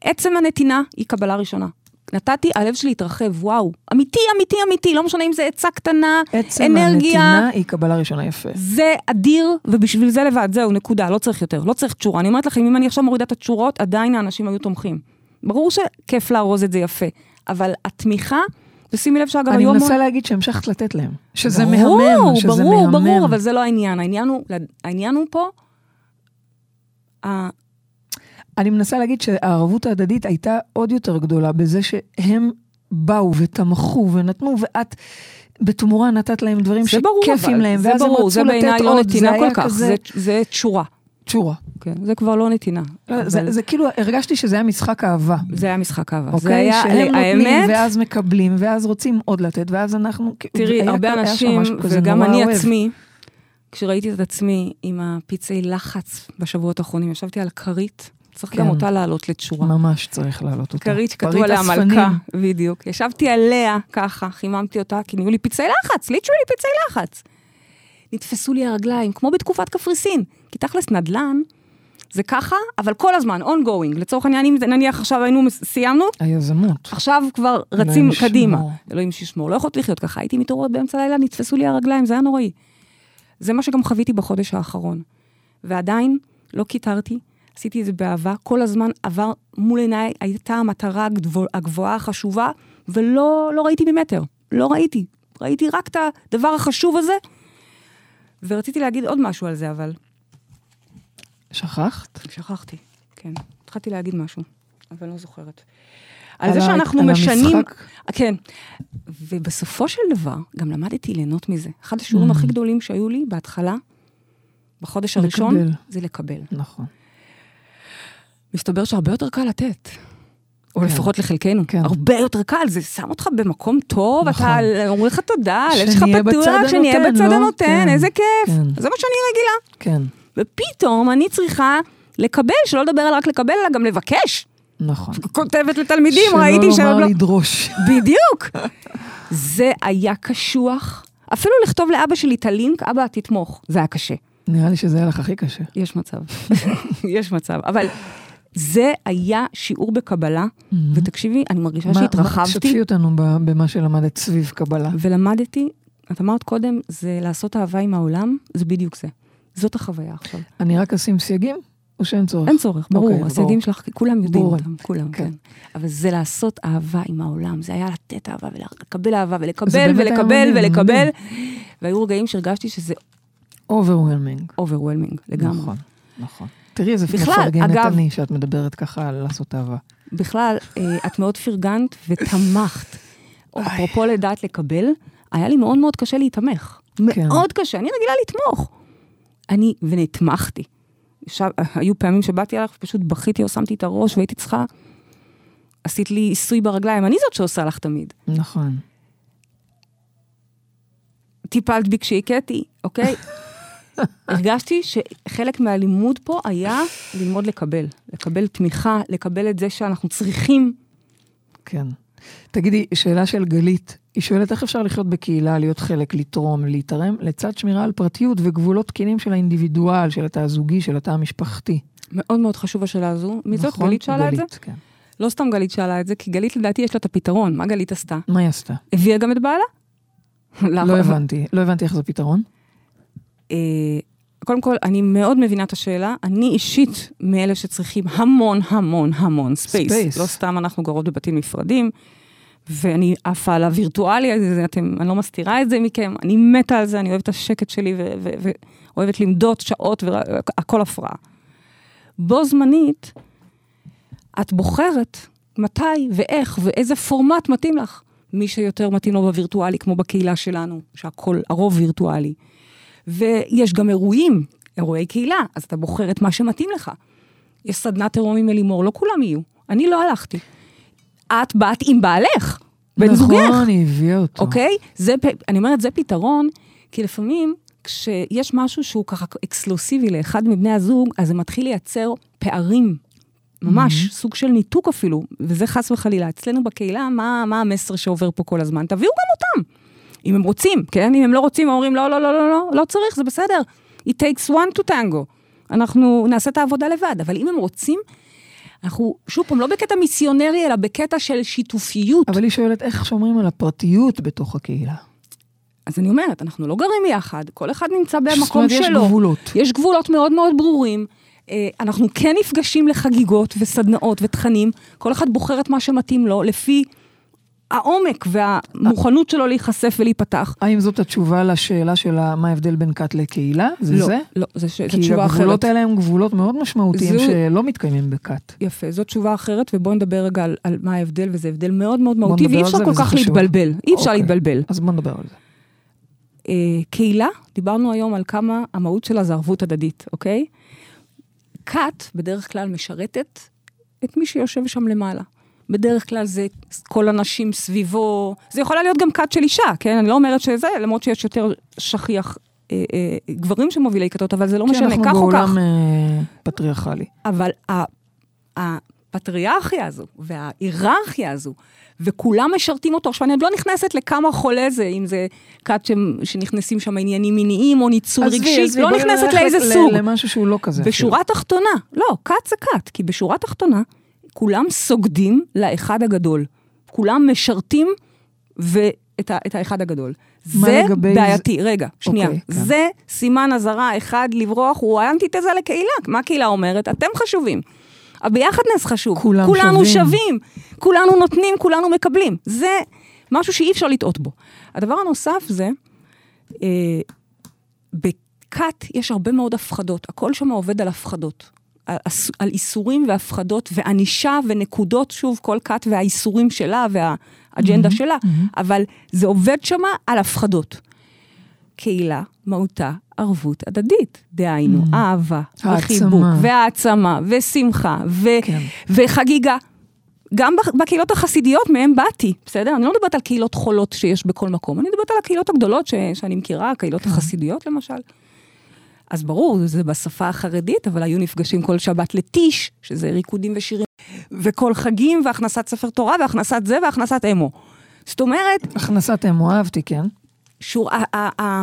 עצם הנתינה היא קבלה ראשונה. נתתי, הלב שלי התרחב, וואו. אמיתי, אמיתי, אמיתי, לא משנה אם זה עצה קטנה, עצם אנרגיה. הנתינה היא קבלה ראשונה, יפה. זה אדיר, ובשביל זה לבד, זהו, נקודה, לא צריך יותר, לא צריך תשורה. אני אומרת לכם, אם אני עכשיו מורידה את התשורות, עדיין האנשים היו תומכים. ברור שכיף לארוז את זה יפה, אבל התמיכה, ושימי לב שאגב, אני היו מנסה. להגיד שהמשכת לתת להם. שזה ברור, מהמם, שזה ברור, מהמם. ברור, אבל זה לא העניין. העניין הוא, העניין הוא פה, אני מנסה להגיד שהערבות ההדדית הייתה עוד יותר גדולה בזה שהם באו ותמכו ונתנו, ואת בתמורה נתת להם דברים זה ברור, שכיפים להם, זה ואז הם ברור, רצו זה לתת בעיניי לא עוד, זה נתינה היה כל כך, כזה... זה, זה תשורה. תשורה. כן, זה כבר לא נתינה. לא, זה, אבל זה כאילו, הרגשתי שזה היה משחק אהבה. זה היה משחק אהבה. זה אוקיי? היה, שהם נותנים, האמת, ואז מקבלים, ואז רוצים עוד לתת, ואז אנחנו... תראי, הרבה היה אנשים, וגם אני אוהב. עצמי, כשראיתי את עצמי עם הפצעי לחץ בשבועות האחרונים, ישבתי על כרית, צריך כן. גם אותה לעלות לתשורה. ממש צריך להעלות אותה. כרית פריט עליה. מלכה, בדיוק. ישבתי עליה ככה, חיממתי אותה, כי נהיו לי פצעי לחץ, literally פצעי לחץ. נתפסו לי הרגליים, כמו בתקופת קפריסין. כי תכלס נדל"ן, זה ככה, אבל כל הזמן, ongoing. לצורך העניין, אם נניח עכשיו היינו, סיימנו, היזמות. עכשיו כבר רצים אלוהים. קדימה. אלוהים שישמור, לא יכולת לחיות ככה. הייתי מתעוררת באמצע הלילה, נתפסו לי הרגליים, זה היה נוראי. זה מה שגם חוויתי בחודש האחרון. ועדיין, לא קיטרתי, עשיתי את זה באהבה, כל הזמן עבר מול עיניי, הייתה המטרה הגבוה, הגבוהה, החשובה, ולא לא ראיתי ממטר, לא ראיתי. ראיתי רק את הדבר החשוב הזה, ורציתי להגיד עוד משהו על זה, אבל שכחת? שכחתי, כן. התחלתי להגיד משהו, אבל לא זוכרת. על על זה שאנחנו על משנים... המשחק? כן. ובסופו של דבר, גם למדתי ליהנות מזה. אחד השיעורים Mm. הכי גדולים שהיו לי בהתחלה, בחודש הראשון, לקבל. זה לקבל. נכון. מסתבר שהרבה יותר קל לתת. או כן. לפחות לחלקנו. כן. הרבה יותר קל, זה שם אותך במקום טוב, נכון. אתה אומרים לך תודה, הלב שלך שנהיה בצד פתוח, הנותן, בצד לא? הנותן, כן. איזה כיף. כן. זה מה שאני רגילה. כן, ופתאום אני צריכה לקבל, שלא לדבר על רק לקבל, אלא גם לבקש. נכון. כותבת לתלמידים, ראיתי שלא שעוד לומר לא... לדרוש. בדיוק. זה היה קשוח. אפילו לכתוב לאבא שלי את הלינק, אבא, תתמוך. זה היה קשה. נראה לי שזה היה לך הכי קשה. יש מצב. יש מצב. אבל זה היה שיעור בקבלה, ותקשיבי, אני מרגישה מה- שהתרחבתי, שתפי אותנו במה שלמדת סביב קבלה. ולמדתי, את אמרת קודם, זה לעשות אהבה עם העולם, זה בדיוק זה. זאת החוויה עכשיו. אני רק אשים סייגים, או שאין צורך? אין צורך, ברור, אוקיי, הסייגים. שלך, כולם יודעים ברור. אותם, כולם, כן. כן. אבל זה לעשות אהבה עם העולם, זה היה לתת אהבה ולקבל אהבה ולקבל ולקבל ולקבל. והיו רגעים שהרגשתי שזה overwhelming. overwhelming לגמרי. נכון, נכון. תראי איזה מפרגנת אגב אני, שאת מדברת ככה על לעשות אהבה. בכלל, אה, את מאוד פרגנת ותמכת. אפרופו לדעת לקבל, היה לי מאוד מאוד קשה להתמך. כן. מאוד קשה, אני רגילה לתמוך. אני, ונתמכתי. עכשיו, היו פעמים שבאתי אליך ופשוט בכיתי או שמתי את הראש והייתי צריכה... עשית לי עיסוי ברגליים, אני זאת שעושה לך תמיד. נכון. טיפלת בי כשהכיתי, אוקיי? הרגשתי שחלק מהלימוד פה היה ללמוד לקבל. לקבל תמיכה, לקבל את זה שאנחנו צריכים. כן. תגידי, שאלה של גלית, היא שואלת איך אפשר לחיות בקהילה, להיות חלק, לתרום, להתערם, לצד שמירה על פרטיות וגבולות תקינים של האינדיבידואל, של התא הזוגי, של התא המשפחתי. מאוד מאוד חשוב השאלה הזו. מי זאת? נכון? גלית שאלה את זה? גלית, כן. לא סתם גלית שאלה את זה, כי גלית לדעתי יש לה את הפתרון. מה גלית עשתה? מה היא עשתה? הביאה גם את בעלה? לא הבנתי, לא הבנתי איך זה פתרון. אה, קודם כל, אני מאוד מבינה את השאלה. אני אישית מאלה שצריכים המון, המון, המון space. space. לא סתם אנחנו גרות בבתים נפרדים, ואני עפה על הווירטואלי הזה, אתם, אני לא מסתירה את זה מכם, אני מתה על זה, אני אוהבת את השקט שלי ואוהבת ללמוד שעות והכל הפרעה. בו זמנית, את בוחרת מתי ואיך ואיזה פורמט מתאים לך. מי שיותר מתאים לו בווירטואלי, כמו בקהילה שלנו, שהכל, הרוב וירטואלי. ויש גם אירועים, אירועי קהילה, אז אתה בוחר את מה שמתאים לך. יש סדנת עירום עם אלימור, לא כולם יהיו. אני לא הלכתי. את באת עם בעלך, בן זוגך, נכון, היא הביאה אותו. אוקיי? זה, אני אומרת, זה פתרון, כי לפעמים כשיש משהו שהוא ככה אקסקלוסיבי לאחד מבני הזוג, אז זה מתחיל לייצר פערים. ממש, mm-hmm. סוג של ניתוק אפילו, וזה חס וחלילה. אצלנו בקהילה, מה, מה המסר שעובר פה כל הזמן? תביאו גם אותם. אם הם רוצים, כן? אם הם לא רוצים, אומרים, לא, לא, לא, לא, לא, לא צריך, זה בסדר. It takes one to tango. אנחנו נעשה את העבודה לבד, אבל אם הם רוצים, אנחנו, שוב פעם, לא בקטע מיסיונרי, אלא בקטע של שיתופיות. אבל היא שואלת איך שומרים על הפרטיות בתוך הקהילה. אז אני אומרת, אנחנו לא גרים יחד, כל אחד נמצא זאת במקום אומרת, יש שלו. גבולות. יש גבולות מאוד מאוד ברורים. אה, אנחנו כן נפגשים לחגיגות וסדנאות ותכנים, כל אחד בוחר את מה שמתאים לו, לפי העומק והמוכנות שלו להיחשף ולהיפתח. האם זאת התשובה לשאלה של מה ההבדל בין כת לקהילה? זה לא, זה? לא, זו ש- זו כי תשובה הגבולות אחרת. האלה הם גבולות מאוד משמעותיים זו- שלא מתקיימים בכת. יפה, זאת תשובה אחרת, ובואו נדבר רגע על, על מה ההבדל, וזה הבדל מאוד מאוד מהותי, ואי אפשר כל כך חשוב. להתבלבל. אי אפשר אוקיי. להתבלבל. אז בוא נדבר על זה. אה, קהילה, דיברנו היום על כמה המהות שלה זה ערבות הדדית, אוקיי? כת בדרך כלל משרתת את מי שיושב שם למעלה. בדרך כלל זה כל הנשים סביבו, זה יכולה להיות גם כת של אישה, כן? אני לא אומרת שזה, למרות שיש יותר שכיח אה, אה, גברים שמובילי כתות, אבל זה לא כי משנה, אנחנו כך או כך. בעולם אה, פטריארכלי. אבל הפטריארכיה הזו וההיררכיה הזו, וכולם משרתים אותו. עכשיו, אני עוד לא נכנסת לכמה חולה זה, אם זה כת שנכנסים שם עניינים מיניים או ניצול רגשי, עזבי, לא נכנסת לאיזה סוג. למשהו שהוא לא כזה. בשורה תחתונה, לא, כת זה כת, כי בשורה תחתונה, כולם סוגדים לאחד הגדול. כולם משרתים את, ה, את האחד הגדול. זה בעייתי. רגע, שנייה. אוקיי, כן. זה סימן אזהרה אחד לברוח, הוא האנטיתזה לקהילה. מה הקהילה אומרת? אתם חשובים. הביחדנס חשוב. כולם כולנו שווים. שווים. כולנו נותנים, כולנו מקבלים. זה משהו שאי אפשר לטעות בו. הדבר הנוסף זה, אה, בכת יש הרבה מאוד הפחדות. הכל שם עובד על הפחדות. על, איסורים והפחדות וענישה ונקודות, שוב, כל כת והאיסורים שלה והאג'נדה מהמם, שלה, מהמם. אבל זה עובד שמה על הפחדות. קהילה, מהותה, ערבות הדדית. דהיינו, Mm. אהבה. וחיבוק, והעצמה, ושמחה, ו- כן. וחגיגה. גם בקהילות החסידיות מהם באתי, בסדר? אני לא מדברת על קהילות חולות שיש בכל מקום, אני מדברת על הקהילות הגדולות ש- שאני מכירה, הקהילות כן. החסידיות למשל. אז ברור, זה בשפה החרדית, אבל היו נפגשים כל שבת לטיש, שזה ריקודים ושירים, וכל חגים, והכנסת ספר תורה, והכנסת זה, והכנסת אמו. זאת אומרת, הכנסת אמו, אהבתי, כן. שור, ה- ה- ה-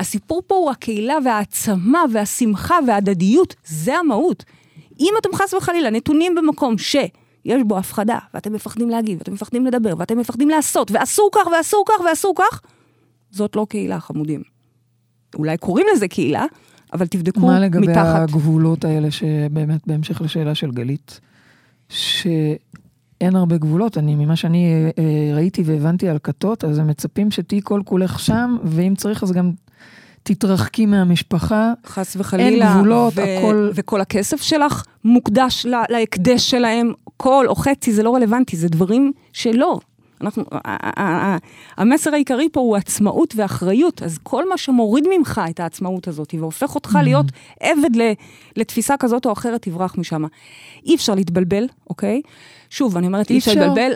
הסיפור פה הוא הקהילה והעצמה והשמחה וההדדיות, זה המהות. אם אתם חס וחלילה נתונים במקום שיש בו הפחדה, ואתם מפחדים להגיב, ואתם מפחדים לדבר, ואתם מפחדים לעשות, ואסור כך, ואסור כך, ואסור כך, זאת לא קהילה, חמודים. אולי קוראים לזה קהילה, אבל תבדקו מה לגבי מתחת. הגבולות האלה, שבאמת, בהמשך לשאלה של גלית, שאין הרבה גבולות, אני, ממה שאני אה, אה, ראיתי והבנתי על כתות, אז הם מצפים שתהיי כל כולך שם, ואם צריך אז גם תתרחקי מהמשפחה. חס וחלילה. גבולות, הכל- וכל הכסף שלך מוקדש לה- להקדש שלהם, כל או חצי, זה לא רלוונטי, זה דברים שלא. אנחנו, המסר העיקרי פה הוא עצמאות ואחריות, אז כל מה שמוריד ממך את העצמאות הזאת והופך אותך Mm-hmm. להיות עבד לתפיסה כזאת או אחרת, תברח משם. אי אפשר להתבלבל, אוקיי? שוב, אני אומרת, אי אפשר. להתבלבל.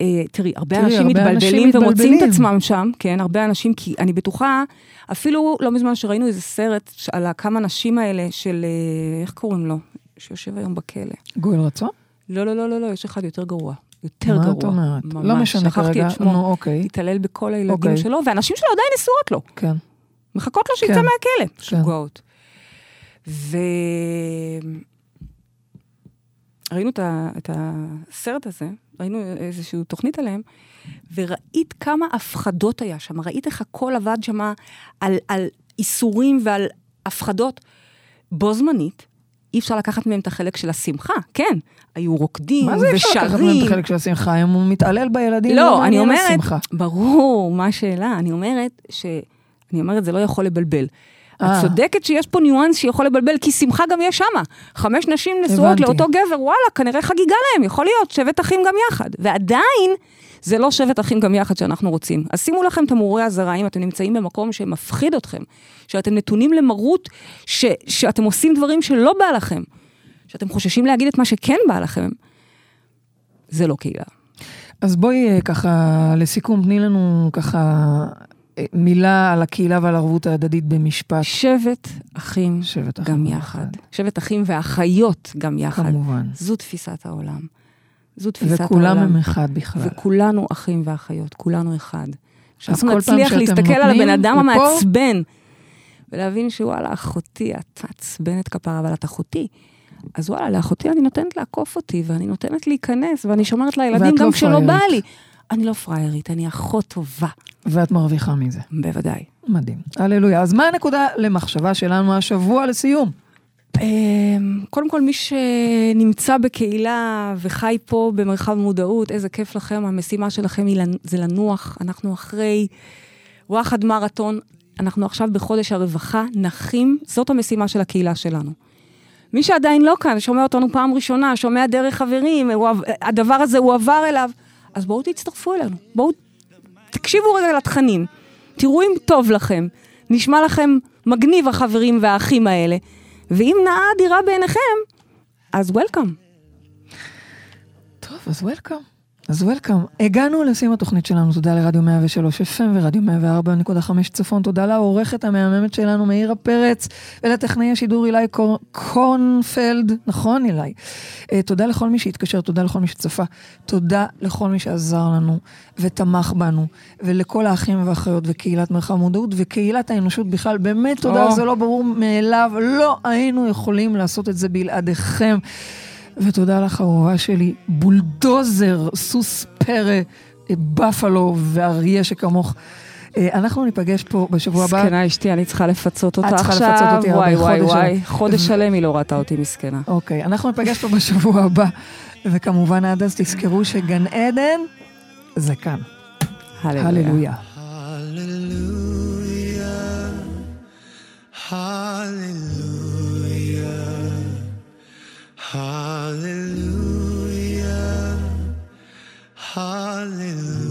אה, תראי, הרבה תראי, אנשים הרבה אנשים מתבלבלים ומוצאים את מתבלבלים. עצמם שם, כן, הרבה אנשים, כי אני בטוחה, אפילו לא מזמן שראינו איזה סרט על הכמה נשים האלה של, אה, איך קוראים לו? שיושב היום בכלא. גואל רצון? לא, לא, לא, לא, לא, יש אחד יותר גרוע. יותר מה גרוע. את אומרת? ממש. לא משנה שכחתי כרגע, את שמו. נו אוקיי, התעלל בכל הילדים אוקיי. שלו, והנשים שלו עדיין נשואות לו. כן. מחכות לו שיצא כן. מהכלא. משוגעות. ו... ראינו את, ה... את הסרט הזה, ראינו איזושהי תוכנית עליהם, וראית כמה הפחדות היה שם, ראית איך הכל עבד שם על, על איסורים ועל הפחדות. בו זמנית, אי אפשר לקחת מהם את החלק של השמחה, כן, היו רוקדים מה זה אפשר לקחת מהם ושרים. את החלק של השמחה? אם הוא מתעלל בילדים, לא, אני מעניין אומרת. ברור, מה השאלה? אני אומרת ש... אני אומרת, זה לא יכול לבלבל. אה. את צודקת שיש פה ניואנס שיכול לבלבל, כי שמחה גם יש שמה. חמש נשים נשואות. לאותו גבר, וואלה, כנראה חגיגה להם, יכול להיות, שבט אחים גם יחד. ועדיין, זה לא שבט אחים גם יחד שאנחנו רוצים. אז שימו לכם תמרורי אזהרה אם אתם נמצאים במקום שמפחיד אתכם, שאתם נתונים למרות, ש... שאתם עושים דברים שלא בא לכם, שאתם חוששים להגיד את מה שכן בא לכם, זה לא קהילה. אז בואי אה, ככה, לסיכום, תני לנו ככה אה, מילה על הקהילה ועל הערבות ההדדית במשפט. שבט אחים שבט אחים גם יחד. יחד. שבט אחים ואחיות גם יחד. כמובן. זו תפיסת העולם. זו תפיסת וכולם העולם. הם אחד בכלל. וכולנו אחים ואחיות, כולנו אחד. שאנחנו נצליח להסתכל על הבן אדם לפה- המעצבן, ולהבין שוואלה, אחותי, את מעצבנת כפרה, אבל את אחותי. אז וואלה, לאחותי אני נותנת לעקוף אותי, ואני נותנת להיכנס, ואני שומרת לילדים גם לא כשלא בא. לי. אני לא פראיירית, אני אחות טובה. ואת מרוויחה מזה. בוודאי. מדהים. הללויה. אז מה הנקודה למחשבה שלנו השבוע לסיום? אמ, קודם כל, מי שנמצא בקהילה וחי פה במרחב מודעות, איזה כיף לכם, המשימה שלכם היא זה לנוח. אנחנו אחרי וואחד מרתון, אנחנו עכשיו בחודש הרווחה, נחים, זאת המשימה של הקהילה שלנו. מי שעדיין לא כאן, שומע אותנו פעם ראשונה, שומע דרך חברים, הוא, הדבר הזה הועבר אליו, אז בואו תצטרפו אלינו. בואו, תקשיבו רגע לתכנים, תראו אם טוב לכם, נשמע לכם מגניב החברים והאחים האלה, ואם נאה אדירה בעיניכם, אז וולקאם. טוב, אז וולקאם. אז וולקאם. הגענו לסיום התוכנית שלנו, תודה לרדיו 103 FM ורדיו 104.5 צפון, תודה לעורכת המהממת שלנו מאירה פרץ, ולטכנאי השידור אילי קור... קורנפלד, נכון אילי? Uh, תודה לכל מי שהתקשר, תודה לכל מי שצפה, תודה לכל מי שעזר לנו ותמך בנו, ולכל האחים והאחיות וקהילת מרחב מודעות וקהילת האנושות בכלל, באמת תודה, או. זה לא ברור מאליו, לא היינו יכולים לעשות את זה בלעדיכם. ותודה לך, אהובה שלי, בולדוזר, סוס פרא, ובפלו ואריה שכמוך. אה, אנחנו ניפגש פה בשבוע הבא. מסכנה אשתי, אני צריכה לפצות אותה את צריכה עכשיו. לפצות אותי הרבה, וואי, וואי, חודש וואי. שלם. חודש שלם היא לא ראתה אותי מסכנה. אוקיי, אנחנו ניפגש פה בשבוע הבא, וכמובן עד אז תזכרו שגן עדן זה כאן. הללויה. Hallelujah. Hallelujah.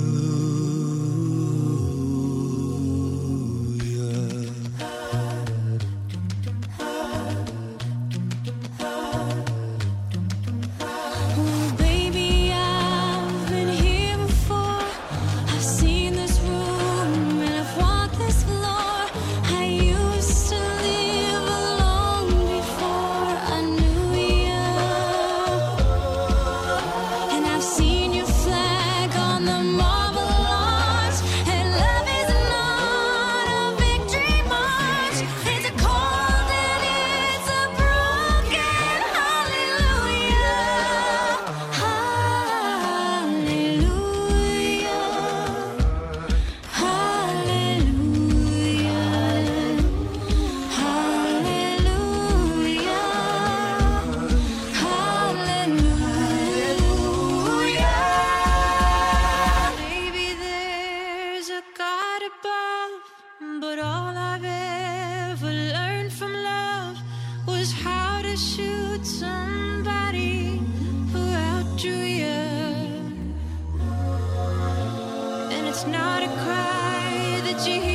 not a cry that you hear.